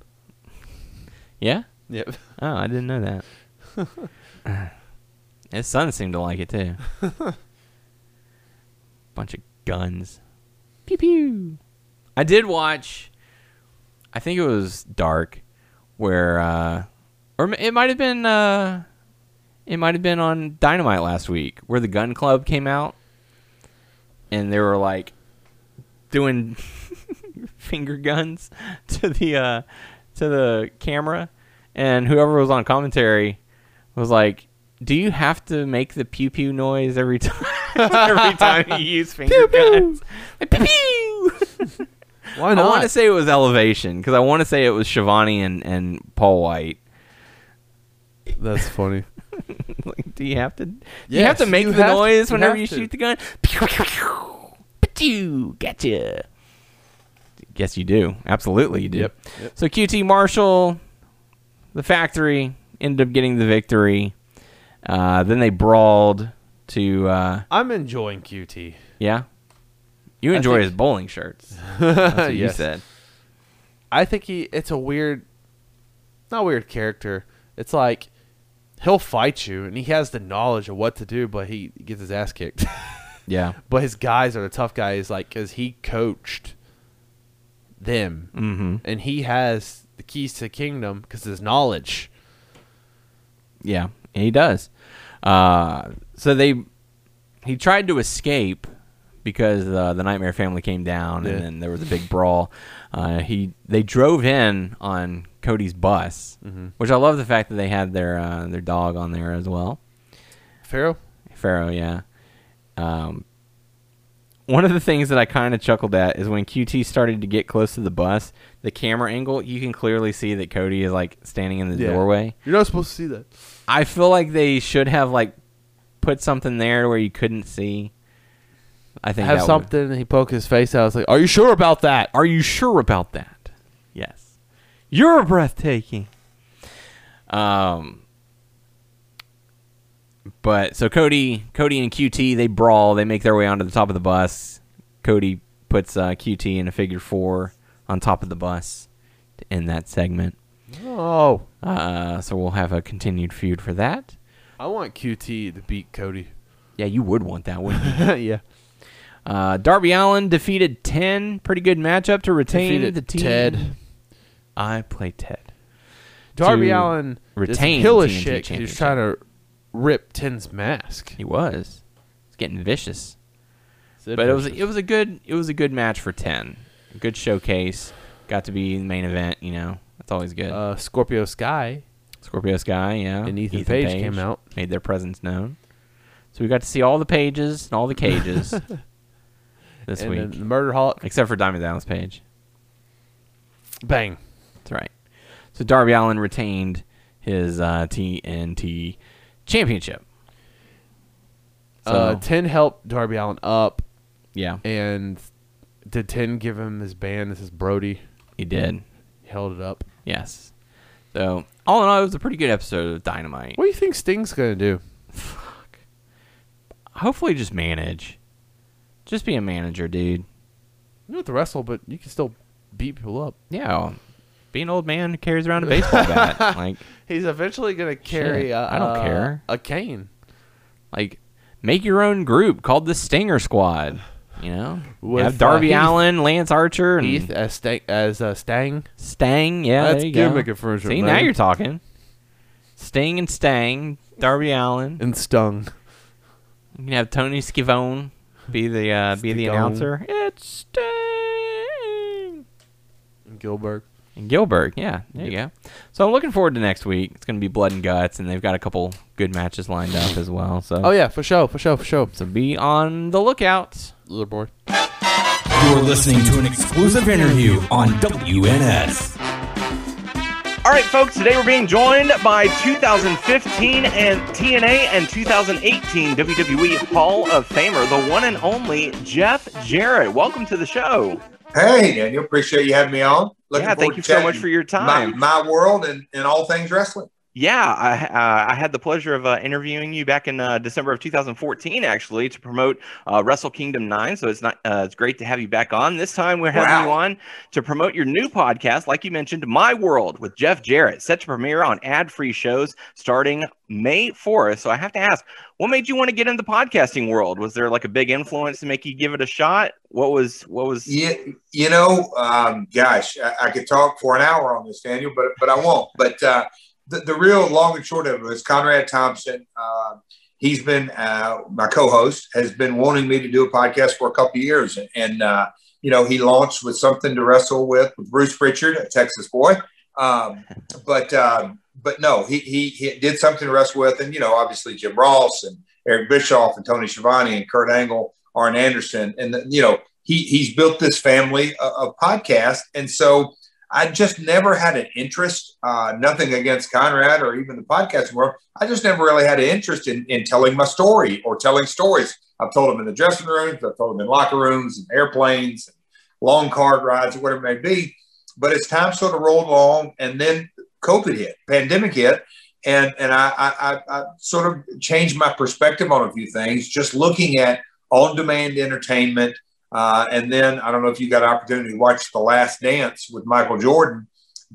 Yeah? Yep. Oh, I didn't know that. His son seemed to like it too. Bunch of guns. Pew pew. I did watch. I think it was Dark, where, uh, or it might have been, uh, it might have been on Dynamite last week, where the Gun Club came out, and they were like doing finger guns to the uh, to the camera, and whoever was on commentary was like, "Do you have to make the pew pew noise every time? every time you use finger guns?" Like, pew pew. Why I want to say it was Elevation because I want to say it was Shivani and, and Paul White. That's funny. like, do you have to? Do you have to make the have to- noise you whenever you shoot the gun? Pew pew pew. Pew. Gotcha. Yes, you do. Absolutely, you do. Yep, yep. So QT Marshall, the factory ended up getting the victory. Uh, then they brawled to uh, I'm enjoying QT. yeah. You enjoy his bowling shirts. That's what you said. I think he it's a weird not weird character. It's like he'll fight you and he has the knowledge of what to do, but he gets his ass kicked. Yeah. but his guys are the tough guys like cuz he coached them Mm-hmm. and he has the keys to the kingdom cuz his knowledge. Yeah, he does. Uh, so they he tried to escape because uh, the Nightmare Family came down, Yeah. and then there was a big brawl. Uh, he they drove in on Cody's bus, Mm-hmm. which I love the fact that they had their uh, their dog on there as well. Pharaoh? Pharaoh, yeah. Um, one of the things that I kind of chuckled at is when QT started to get close to the bus, the camera angle, you can clearly see that Cody is like standing in the Yeah. doorway. You're not supposed to see that. I feel like they should have like put something there where you couldn't see. I think Have that would- something and he poke his face out. It's like, "Are you sure about that?" Are you sure about that? Yes. You're breathtaking. Um. But so Cody, Cody and QT, they brawl. They make their way onto the top of the bus. Cody puts uh, QT in a figure four on top of the bus to end that segment. Oh, Uh, so we'll have a continued feud for that. I want QT to beat Cody. Yeah, you would want that, wouldn't you? yeah. Uh, Darby Allin defeated Ten. Pretty good matchup to retain Defeated the team. Ted. I play Ted. Darby to Allen retain kill his shit. He's championship. trying to rip Ten's mask. He was. It's getting vicious. But it was it was a good it was a good match for ten. A good showcase. Got to be the main event. You know that's always good. uh, Scorpio Sky Scorpio Sky, yeah, and Ethan, Page, came out. made their presence known. So we got to see all the pages and all the cages this and week, the Murder Hawk. except for Diamond Dallas Page. Bang. That's right. So Darby Allin retained his uh, TNT championship. So uh, Ten helped Darby Allin up, yeah, and did Ten give him his band? This is Brody. he did. He held it up. Yes. So all in all, it was a pretty good episode of Dynamite. What do you think Sting's gonna do? Fuck. Hopefully, just manage. Just be a manager, dude. You don't have to wrestle, but you can still beat people up. Yeah, be an old man who carries around a baseball bat. Like, He's eventually gonna carry. Shit, a, I don't a- care. A cane. like, make your own group called the Stinger Squad. You know, With, have uh, Darby Heath- Allen, Lance Archer, and Heath as Stang. As uh, Stang. Stang. Yeah, That's there you gimmick go. infringement, See, man. now you're talking. Sting and Stang, Darby Allin. And Stung. You can have Tony Schiavone be the uh, be the Schiavone. announcer. It's Sting. And Gilbert. And Gilbert, yeah, there you go. So I'm looking forward to next week. It's going to be blood and guts, and they've got a couple good matches lined up as well. So, Oh yeah, for sure, for sure, for sure. so be on the lookout. Little boy. You're listening to an exclusive interview on WNS. All right, folks, today we're being joined by 2015 and TNA and 2018 WWE Hall of Famer, the one and only Jeff Jarrett. Welcome to the show. Hey, Daniel, appreciate you having me on. Looking yeah, thank you so much for your My, time. my world and, and all things wrestling. Yeah, I, uh, I had the pleasure of uh, interviewing you back in uh, December of 2014, actually, to promote uh, Wrestle Kingdom 9. So it's not uh, it's great to have you back on. This time we're having Wow. you on to promote your new podcast, like you mentioned, My World with Jeff Jarrett, set to premiere on ad-free shows starting May 4th. So I have to ask, what made you want to get into the podcasting world? Was there like a big influence to make you give it a shot? What was what was? Yeah, you know, um, gosh, I, I could talk for an hour on this, Daniel, but but I won't. But uh, the, the real long and short of it is Conrad Thompson. Uh, he's been uh, my co-host has been wanting me to do a podcast for a couple years, and, and uh, you know he launched with something to wrestle with with Bruce Pritchard, a Texas boy. Um, but um, but no, he, he he did something to wrestle with, and you know obviously Jim Ross and Eric Bischoff and Tony Schiavone and Kurt Angle, Arn Anderson, and you know he he's built this family of, of podcasts, and so I just never had an interest. Uh, nothing against Conrad or even the podcast world. I just never really had an interest in, in telling my story or telling stories. I've told them in the dressing rooms, I've told them in locker rooms and airplanes, and long card rides, or whatever it may be. But as time sort of rolled along, and then COVID hit, pandemic hit, and and I, I, I, I sort of changed my perspective on a few things, just looking at on-demand entertainment. Uh, and then I don't know if you got an opportunity to watch The Last Dance with Michael Jordan,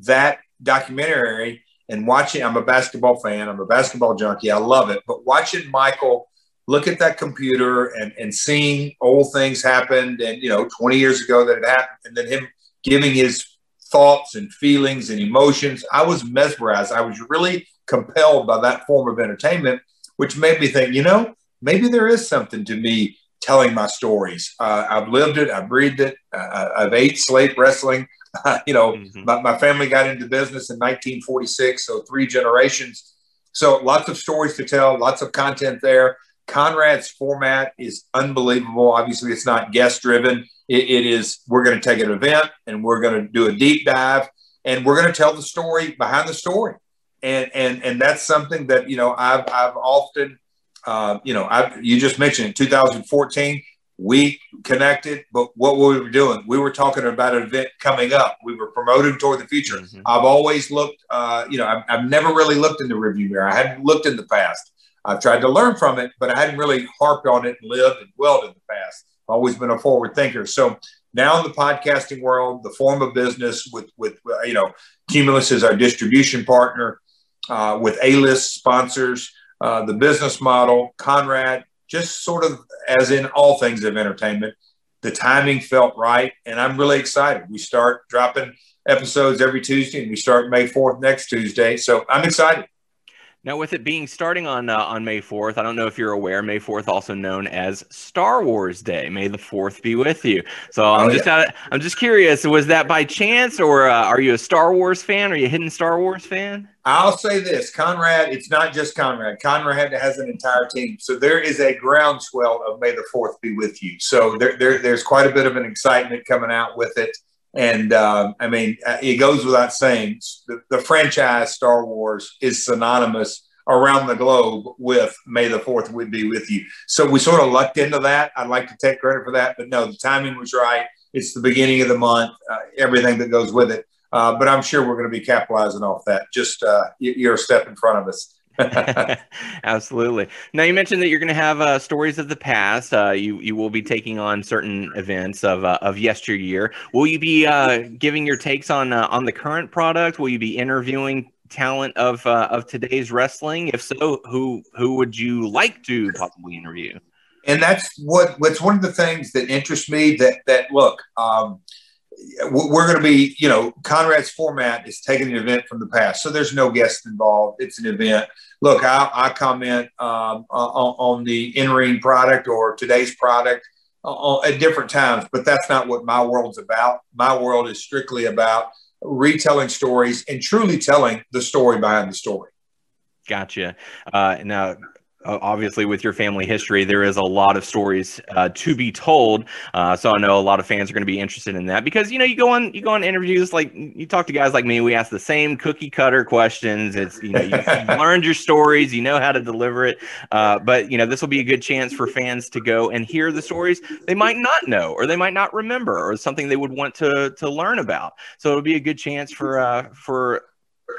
that documentary, and watching. I'm a basketball fan. I'm a basketball junkie. I love it. But watching Michael look at that computer and, and seeing old things happened, and you know, 20 years ago that it happened, and then him giving his thoughts and feelings and emotions. I was mesmerized. I was really compelled by that form of entertainment, which made me think, you know, maybe there is something to me telling my stories. Uh, I've lived it. I've breathed it. Uh, I've ate, slept wrestling. you know, Mhm. my, my family got into business in 1946, so three generations. So lots of stories to tell, lots of content there. Conrad's format is unbelievable. Obviously, it's not guest driven. It, it is, we're going to take an event and we're going to do a deep dive and we're going to tell the story behind the story. And, and, and that's something that, you know, I've, I've often, uh, you know, I, you just mentioned in 2014, we connected, but what we were doing, we were talking about an event coming up. We were promoting toward the future. Mhm. I've always looked, uh, you know, I've, I've never really looked in the review mirror. I hadn't looked in the past. I've tried to learn from it, but I hadn't really harped on it and lived and dwelled in the past. I've always been a forward thinker. So now in the podcasting world, the form of business with, with uh, you know, Cumulus is our distribution partner uh, with A-list sponsors, uh, the business model, Conrad, just sort of as in all things of entertainment, the timing felt right, and I'm really excited. We start dropping episodes every Tuesday, and we start May 4th next Tuesday. So I'm excited. Now, with it being starting on uh, on May fourth, I don't know if you're aware. May fourth, also known as Star Wars Day. May the fourth be with you. So I'm Oh, just uh, I'm just curious. Was that by chance, or uh, are you a Star Wars fan? Are you a hidden Star Wars fan? I'll say this Conrad, it's not just Conrad. Conrad has an entire team. So there is a groundswell of May the 4th be with you. So there, there, there's quite a bit of an excitement coming out with it. And um, I mean, uh, it goes without saying the, the franchise Star Wars is synonymous around the globe with May the 4th would be with you. So we sort of lucked into that. I'd like to take credit for that. But no, the timing was right. It's the beginning of the month, uh, everything that goes with it. Uh, but I'm sure we're going to be capitalizing off that. Just uh, you're a step in front of us. Absolutely. Now you mentioned that you're going to have uh, stories of the past. Uh, you you will be taking on certain events of uh, of yesteryear. Will you be uh, giving your takes on uh, on the current product? Will you be interviewing talent of uh, of today's wrestling? If so, who who would you like to possibly interview? and that's what what's one of the things that interests me. That that look, um, we're going to be, you know, Conrad's format is taking an event from the past, so there's no guest involved. It's an event. Look, I, I comment um, on, on the in-ring product or today's product uh, at different times, but that's not what my world's about. My world is strictly about retelling stories and truly telling the story behind the story. Gotcha. Uh, now, obviously, with your family history, there is a lot of stories uh, to be told. Uh, so I know a lot of fans are going to be interested in that because you know you go on you go on interviews like you talk to guys like me. We ask the same cookie cutter questions. It's you know you, have learned your stories, you know how to deliver it. Uh, but you know this will be a good chance for fans to go and hear the stories they might not know or they might not remember or something they would want to to learn about. So it'll be a good chance for uh, for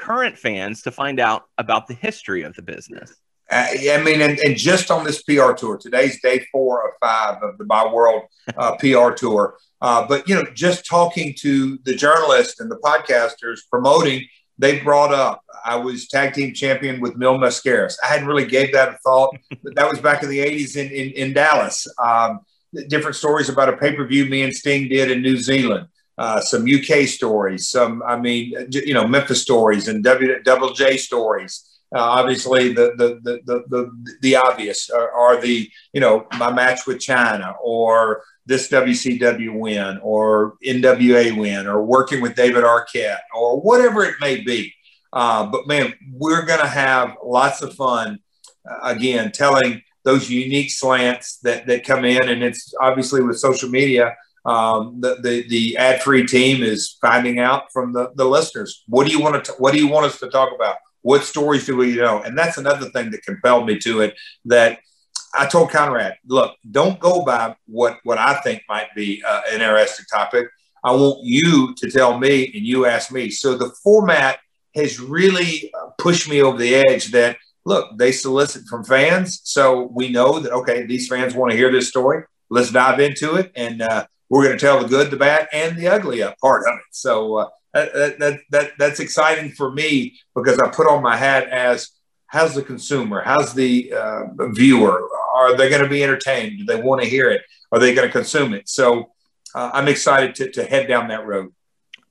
current fans to find out about the history of the business. Uh, I mean, and, and just on this PR tour, today's day four of five of the My World uh, PR tour. Uh, but, you know, just talking to the journalists and the podcasters promoting, they brought up I was tag team champion with Mil Mascaras. I hadn't really gave that a thought, but that was back in the 80s in, in, in Dallas. Um, different stories about a pay per view me and Sting did in New Zealand. Uh, some UK stories, some, I mean, you know, Memphis stories and W Double J stories. Uh, obviously, the the the the the, the obvious are, are, the you know my match with Chyna or this WCW win or NWA win or working with David Arquette or whatever it may be. Uh, but man, we're going to have lots of fun uh, again telling those unique slants that that come in, and it's obviously with social media. Um, the, the, the ad free team is finding out from the, the listeners. What do you want to, what do you want us to talk about? What stories do we know? And that's another thing that compelled me to it that I told Conrad, look, don't go by what, what I think might be uh, an interesting topic. I want you to tell me and you ask me. So the format has really uh, pushed me over the edge that, look, they solicit from fans. So we know that, okay, these fans want to hear this story. Let's dive into it. And uh, we're going to tell the good, the bad, and the ugly part of it. So uh, that, that, that, that's exciting for me because I put on my hat as how's the consumer? How's the uh, viewer? Are they going to be entertained? Do they want to hear it? Are they going to consume it? So uh, I'm excited to, to head down that road.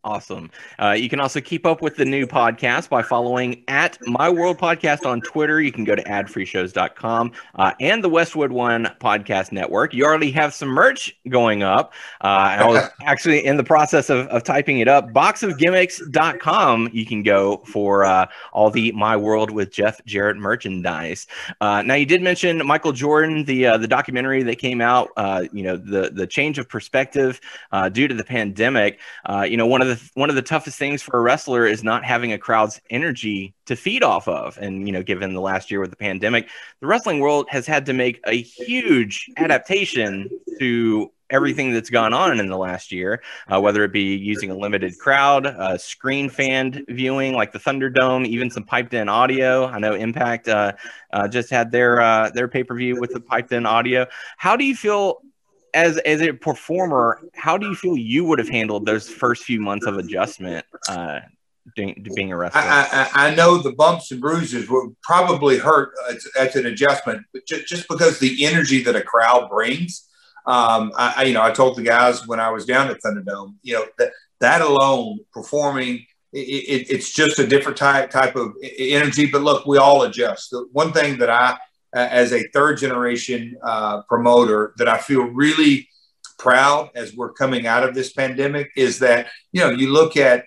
Awesome. Uh, you can also keep up with the new podcast by following at My World Podcast on Twitter. You can go to adfreeshows.com uh, and the Westwood One Podcast Network. You already have some merch going up. Uh, I was actually in the process of, of typing it up. Boxofgimmicks.com. You can go for uh, all the My World with Jeff Jarrett merchandise. Uh, now, you did mention Michael Jordan, the uh, the documentary that came out. you know, the the change of perspective due to the pandemic. you know, one of the one of the toughest things for a wrestler is not having a crowd's energy to feed off of. And you know, given the last year with the pandemic, the wrestling world has had to make a huge adaptation to everything that's gone on in the last year, uh, whether it be using a limited crowd, uh, screen fanned viewing like the Thunderdome, even some piped in audio. I know Impact uh, just had their their pay per view with the piped in audio. How do you feel as as a performer, how do you feel you would have handled those first few months of adjustment uh, being, being a wrestler? I, I, I, know the bumps and bruises would probably hurt as, an adjustment, but just, just because the energy that a crowd brings. Um, I, you know, I told the guys when I was down at Thunderdome, you know, that that alone, performing, it, it, it's just a different type type of energy. But look, we all adjust. The one thing that I, as a third generation uh, promoter, that I feel really proud as we're coming out of this pandemic is that you know you look at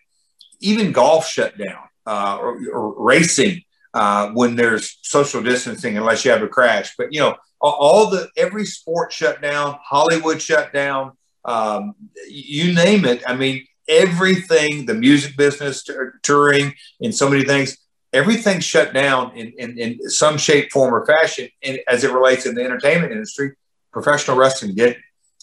even golf shut down uh, or, or racing uh, when there's social distancing unless you have a crash. But you know all- the every sport shut down, Hollywood shut down, um, you name it. I mean everything, the music business, t- touring, and so many things. Everything shut down in, in, in some shape, form, or fashion. And as it relates in the entertainment industry, professional wrestling did.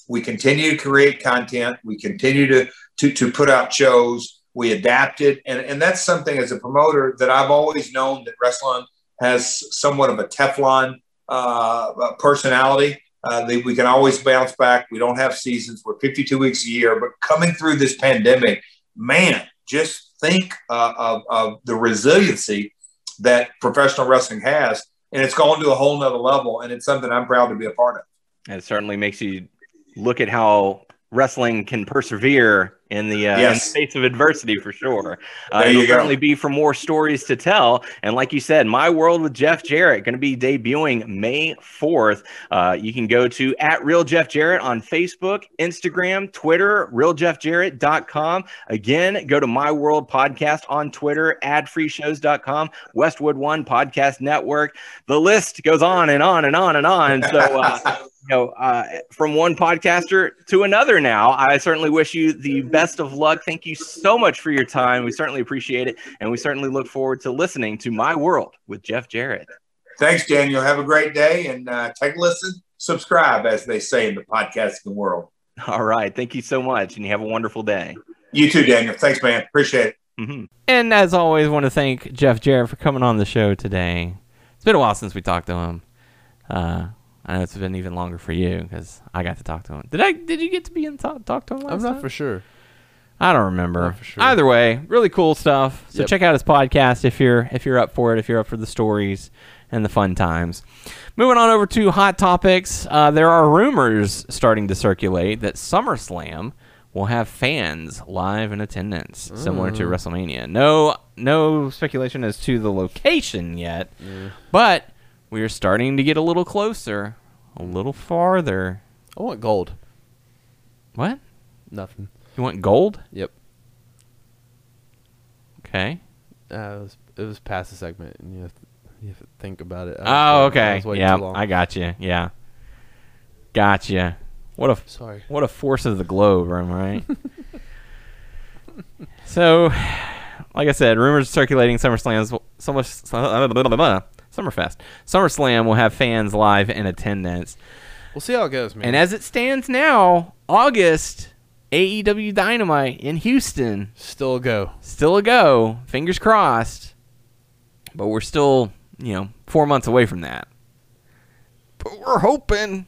We continue to create content. We continue to to, to put out shows. We adapted, and, and that's something as a promoter that I've always known that wrestling has somewhat of a Teflon uh, personality. Uh, we can always bounce back. We don't have seasons. We're 52 weeks a year, but coming through this pandemic, man, just think uh, of, of the resiliency that professional wrestling has, and it's gone to a whole nother level. And it's something I'm proud to be a part of. And it certainly makes you look at how wrestling can persevere in the, uh, in the face of adversity for sure. Uh, There it'll you go. certainly be for more stories to tell. And like you said, My World with Jeff Jarrett going to be debuting May 4th. Uh, you can go to at Real Jeff Jarrett on Facebook, Instagram, Twitter, realjeffjarrett.com. Again, go to My World Podcast on Twitter, adfreeshows.com, Westwood One Podcast Network. The list goes on and on and on and on. So, uh, you know, uh, from one podcaster to another now. I certainly wish you the best of luck. Thank you so much for your time. We certainly appreciate it. And we certainly look forward to listening to My World with Jeff Jarrett. Thanks, Daniel. Have a great day and uh, take a listen. Subscribe, as they say in the podcasting world. All right. Thank you so much. And you have a wonderful day. You too, Daniel. Thanks, man. Appreciate it. hmm And as always, want to thank Jeff Jarrett for coming on the show today. It's been a while since we talked to him. Uh, I know it's been even longer for you because I got to talk to him. Did I? Did you get to be in talk, talk to him last I'm not time? for sure. I don't remember. Sure. Either way, really cool stuff. So Yep. check out his podcast if you're if you're up for it. If you're up for the stories and the fun times. Moving on over to hot topics, uh, there are rumors starting to circulate that SummerSlam will have fans live in attendance, similar to WrestleMania. No, no speculation as to the location yet, but we are starting to get a little closer, a little farther. I want gold. What? Nothing. You want gold? Yep. Okay. Uh, it was it was past the segment, and you have to, you have to think about it. Oh, okay. Yeah. I got you. Yeah, got you. What a Sorry. what a force of the globe, am right? so, like I said, rumors circulating SummerSlam's Summer, Summerfest. SummerSlam will have fans live in attendance, We'll see how it goes, man. and as it stands now, August AEW Dynamite in Houston still a go. still a go. Fingers crossed. But we're still, you know, four months away from that. But we're hoping.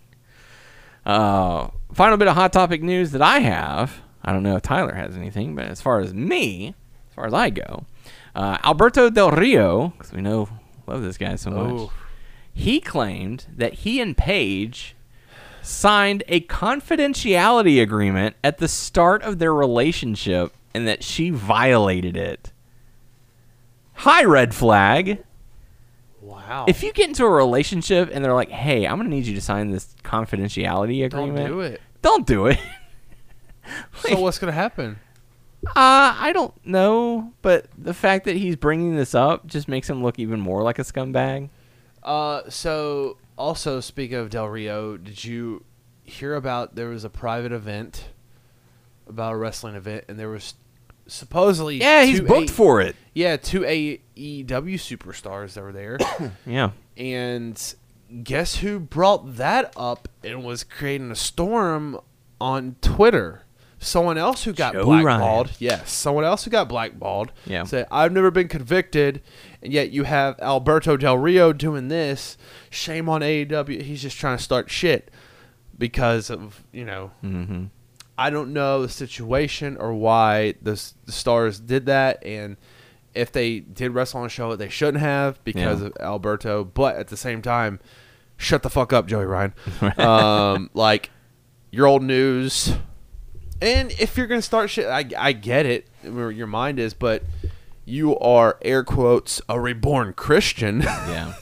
Uh, final bit of hot topic news that I have. I don't know if Tyler has anything, but as far as me, as far as I go, uh, Alberto Del Rio, because we know love this guy so much. Oh. He claimed that he and Paige signed a confidentiality agreement at the start of their relationship and that she violated it. Hi, red flag. Wow. If you get into a relationship and they're like, hey, I'm going to need you to sign this confidentiality agreement." don't do it. don't do it. So what's gonna happen? Uh, I don't know, but the fact that he's bringing this up just makes him look even more like a scumbag. Uh, so also speaking of Del Rio, did you hear about there was a private event about a wrestling event, and there was supposedly Yeah, he's booked A- for it. yeah two AEW superstars that were there, Yeah. and guess who brought that up and was creating a storm on Twitter? Someone else who got Joe blackballed. Yes, someone else who got blackballed. Yeah. Said, I've never been convicted, and yet you have Alberto Del Rio doing this. Shame on AEW. He's just trying to start shit because of, you know, Mm-hmm. I don't know the situation or why the, the stars did that, and if they did wrestle on a show, they shouldn't have because Yeah. of Alberto. But at the same time, shut the fuck up, Joey Ryan. um, like your old news, And if you're gonna start shit, I I get it where your mind is, but you are air quotes a reborn Christian. Yeah.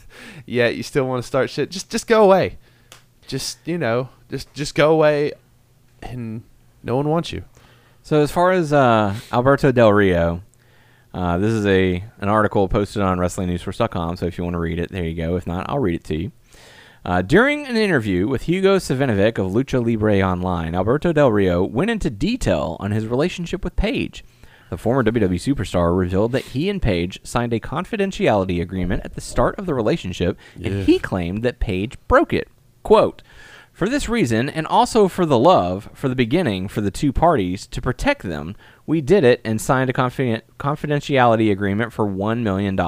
yeah, you still want to start shit. Just just go away. Just you know, just just go away, and no one wants you. So as far as uh, Alberto Del Rio, uh, this is a an article posted on WrestlingNewsSource.com. So if you want to read it, there you go. If not, I'll read it to you. Uh, during an interview with Hugo Savinovich of Lucha Libre Online, Alberto Del Rio went into detail on his relationship with Paige. The former WWE superstar revealed that he and Paige signed a confidentiality agreement at the start of the relationship, and he claimed that Paige broke it. Quote, for this reason, and also for the love, for the beginning, for the two parties, to protect them, we did it and signed a confiden- confidentiality agreement for $1 million.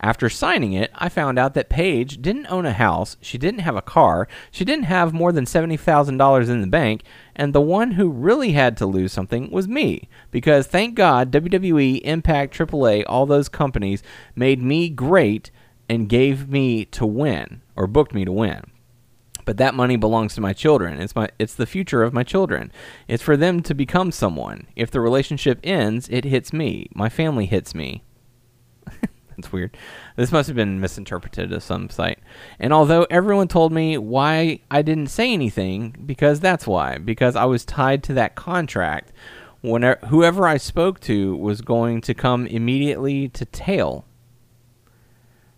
After signing it, I found out that Paige didn't own a house, she didn't have a car, she didn't have more than $70,000 in the bank, and the one who really had to lose something was me. Because thank God, WWE, Impact, AAA, all those companies made me great and gave me to win, or booked me to win but that money belongs to my children. It's my it's the future of my children. It's for them to become someone. If the relationship ends, it hits me. My family hits me. That's weird. This must have been misinterpreted to some site. And although everyone told me why I didn't say anything, because that's why. Because I was tied to that contract. Whenever whoever I spoke to was going to come immediately to tail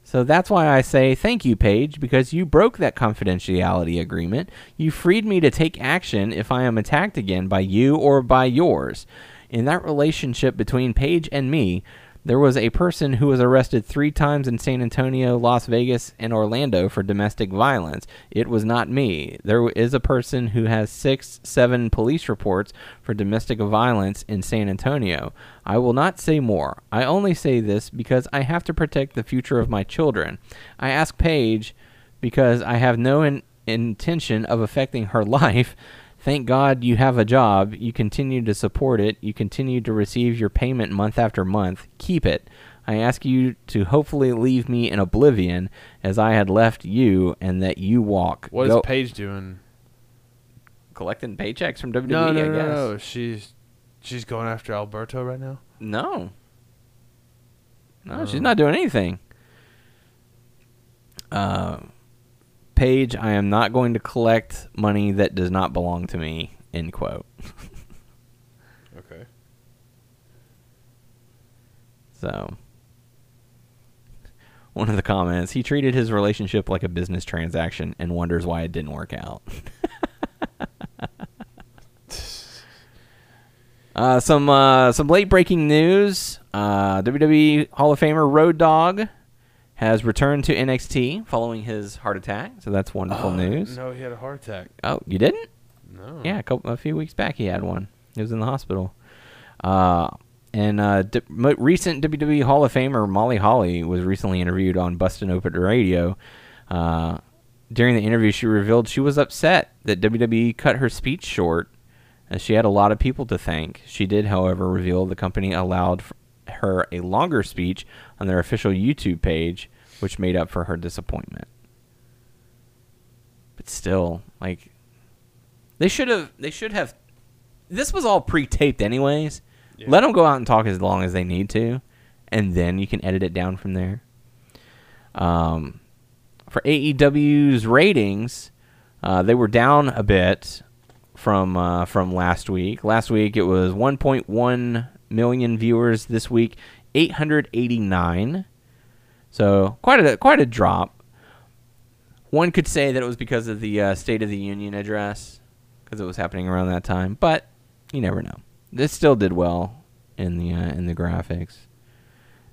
so that's why I say thank you, Paige, because you broke that confidentiality agreement. You freed me to take action if I am attacked again by you or by yours. In that relationship between Paige and me, there was a person who was arrested three times in San Antonio, Las Vegas, and Orlando for domestic violence. It was not me. There is a person who has six, seven police reports for domestic violence in San Antonio. I will not say more. I only say this because I have to protect the future of my children. I ask Paige because I have no in- intention of affecting her life. Thank God you have a job. You continue to support it. You continue to receive your payment month after month. Keep it. I ask you to hopefully leave me in oblivion as I had left you and that you walk. What is Go- Paige doing? collecting paychecks from WWE, No, no, I no, guess. no. She's she's going after Alberto right now. No. No, Oh. she's not doing anything. Uh, Paige, I am not going to collect money that does not belong to me. End quote. Okay. So, one of the comments, he treated his relationship like a business transaction and wonders why it didn't work out. uh, some uh, some late breaking news. Uh, WWE Hall of Famer Road Dog has returned to NXT following his heart attack. So that's wonderful news. No, he had a heart attack. Oh, you didn't? No. Yeah, a, couple, a few weeks back he had one. He was in the hospital. Uh, and uh, d- mo- recent WWE Hall of Famer Molly Holly was recently interviewed on Busted Open Radio. Uh, during the interview, she revealed she was upset that WWE cut her speech short, as she had a lot of people to thank. She did, however, reveal the company allowed f- her a longer speech on their official YouTube page, which made up for her disappointment. But still, like they should have. They should have. This was all pre-taped, anyways. Let them go out and talk as long as they need to, and then you can edit it down from there. Um, for AEW's ratings, uh, they were down a bit from uh, from last week. Last week it was 1.1 million viewers. This week, 889. So quite a quite a drop. One could say that it was because of the uh, State of the Union address, because it was happening around that time. But you never know. This still did well in the uh, in the graphics.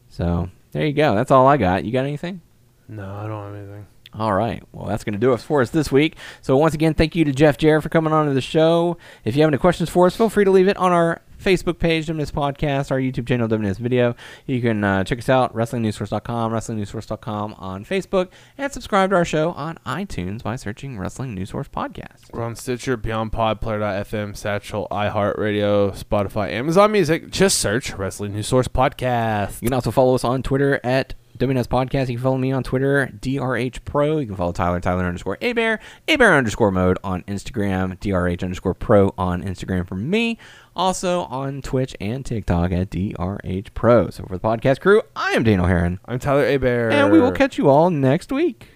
So there you go. That's all I got. You got anything? No, I don't have anything. All right. Well, that's going to do it for us this week. So once again, thank you to Jeff Jarrett for coming on to the show. If you have any questions for us, feel free to leave it on our Facebook page, WNS Podcast, our YouTube channel, WNS Video. You can uh, check us out, WrestlingNewsSource.com, WrestlingNewsSource.com on Facebook, and subscribe to our show on iTunes by searching Wrestling News Source Podcast. We're on Stitcher, Beyond Pod, Player.fm, Satchel, iHeartRadio, Spotify, Amazon Music. Just search Wrestling News Source Podcast. You can also follow us on Twitter at WNS Podcast. You can follow me on Twitter, DRH Pro. You can follow Tyler, Tyler underscore A Bear, A Bear underscore mode on Instagram, DRH underscore Pro on Instagram for me. Also on Twitch and TikTok at DRH Pro. So for the podcast crew, I am Daniel Heron, I'm Tyler Abear. and we will catch you all next week.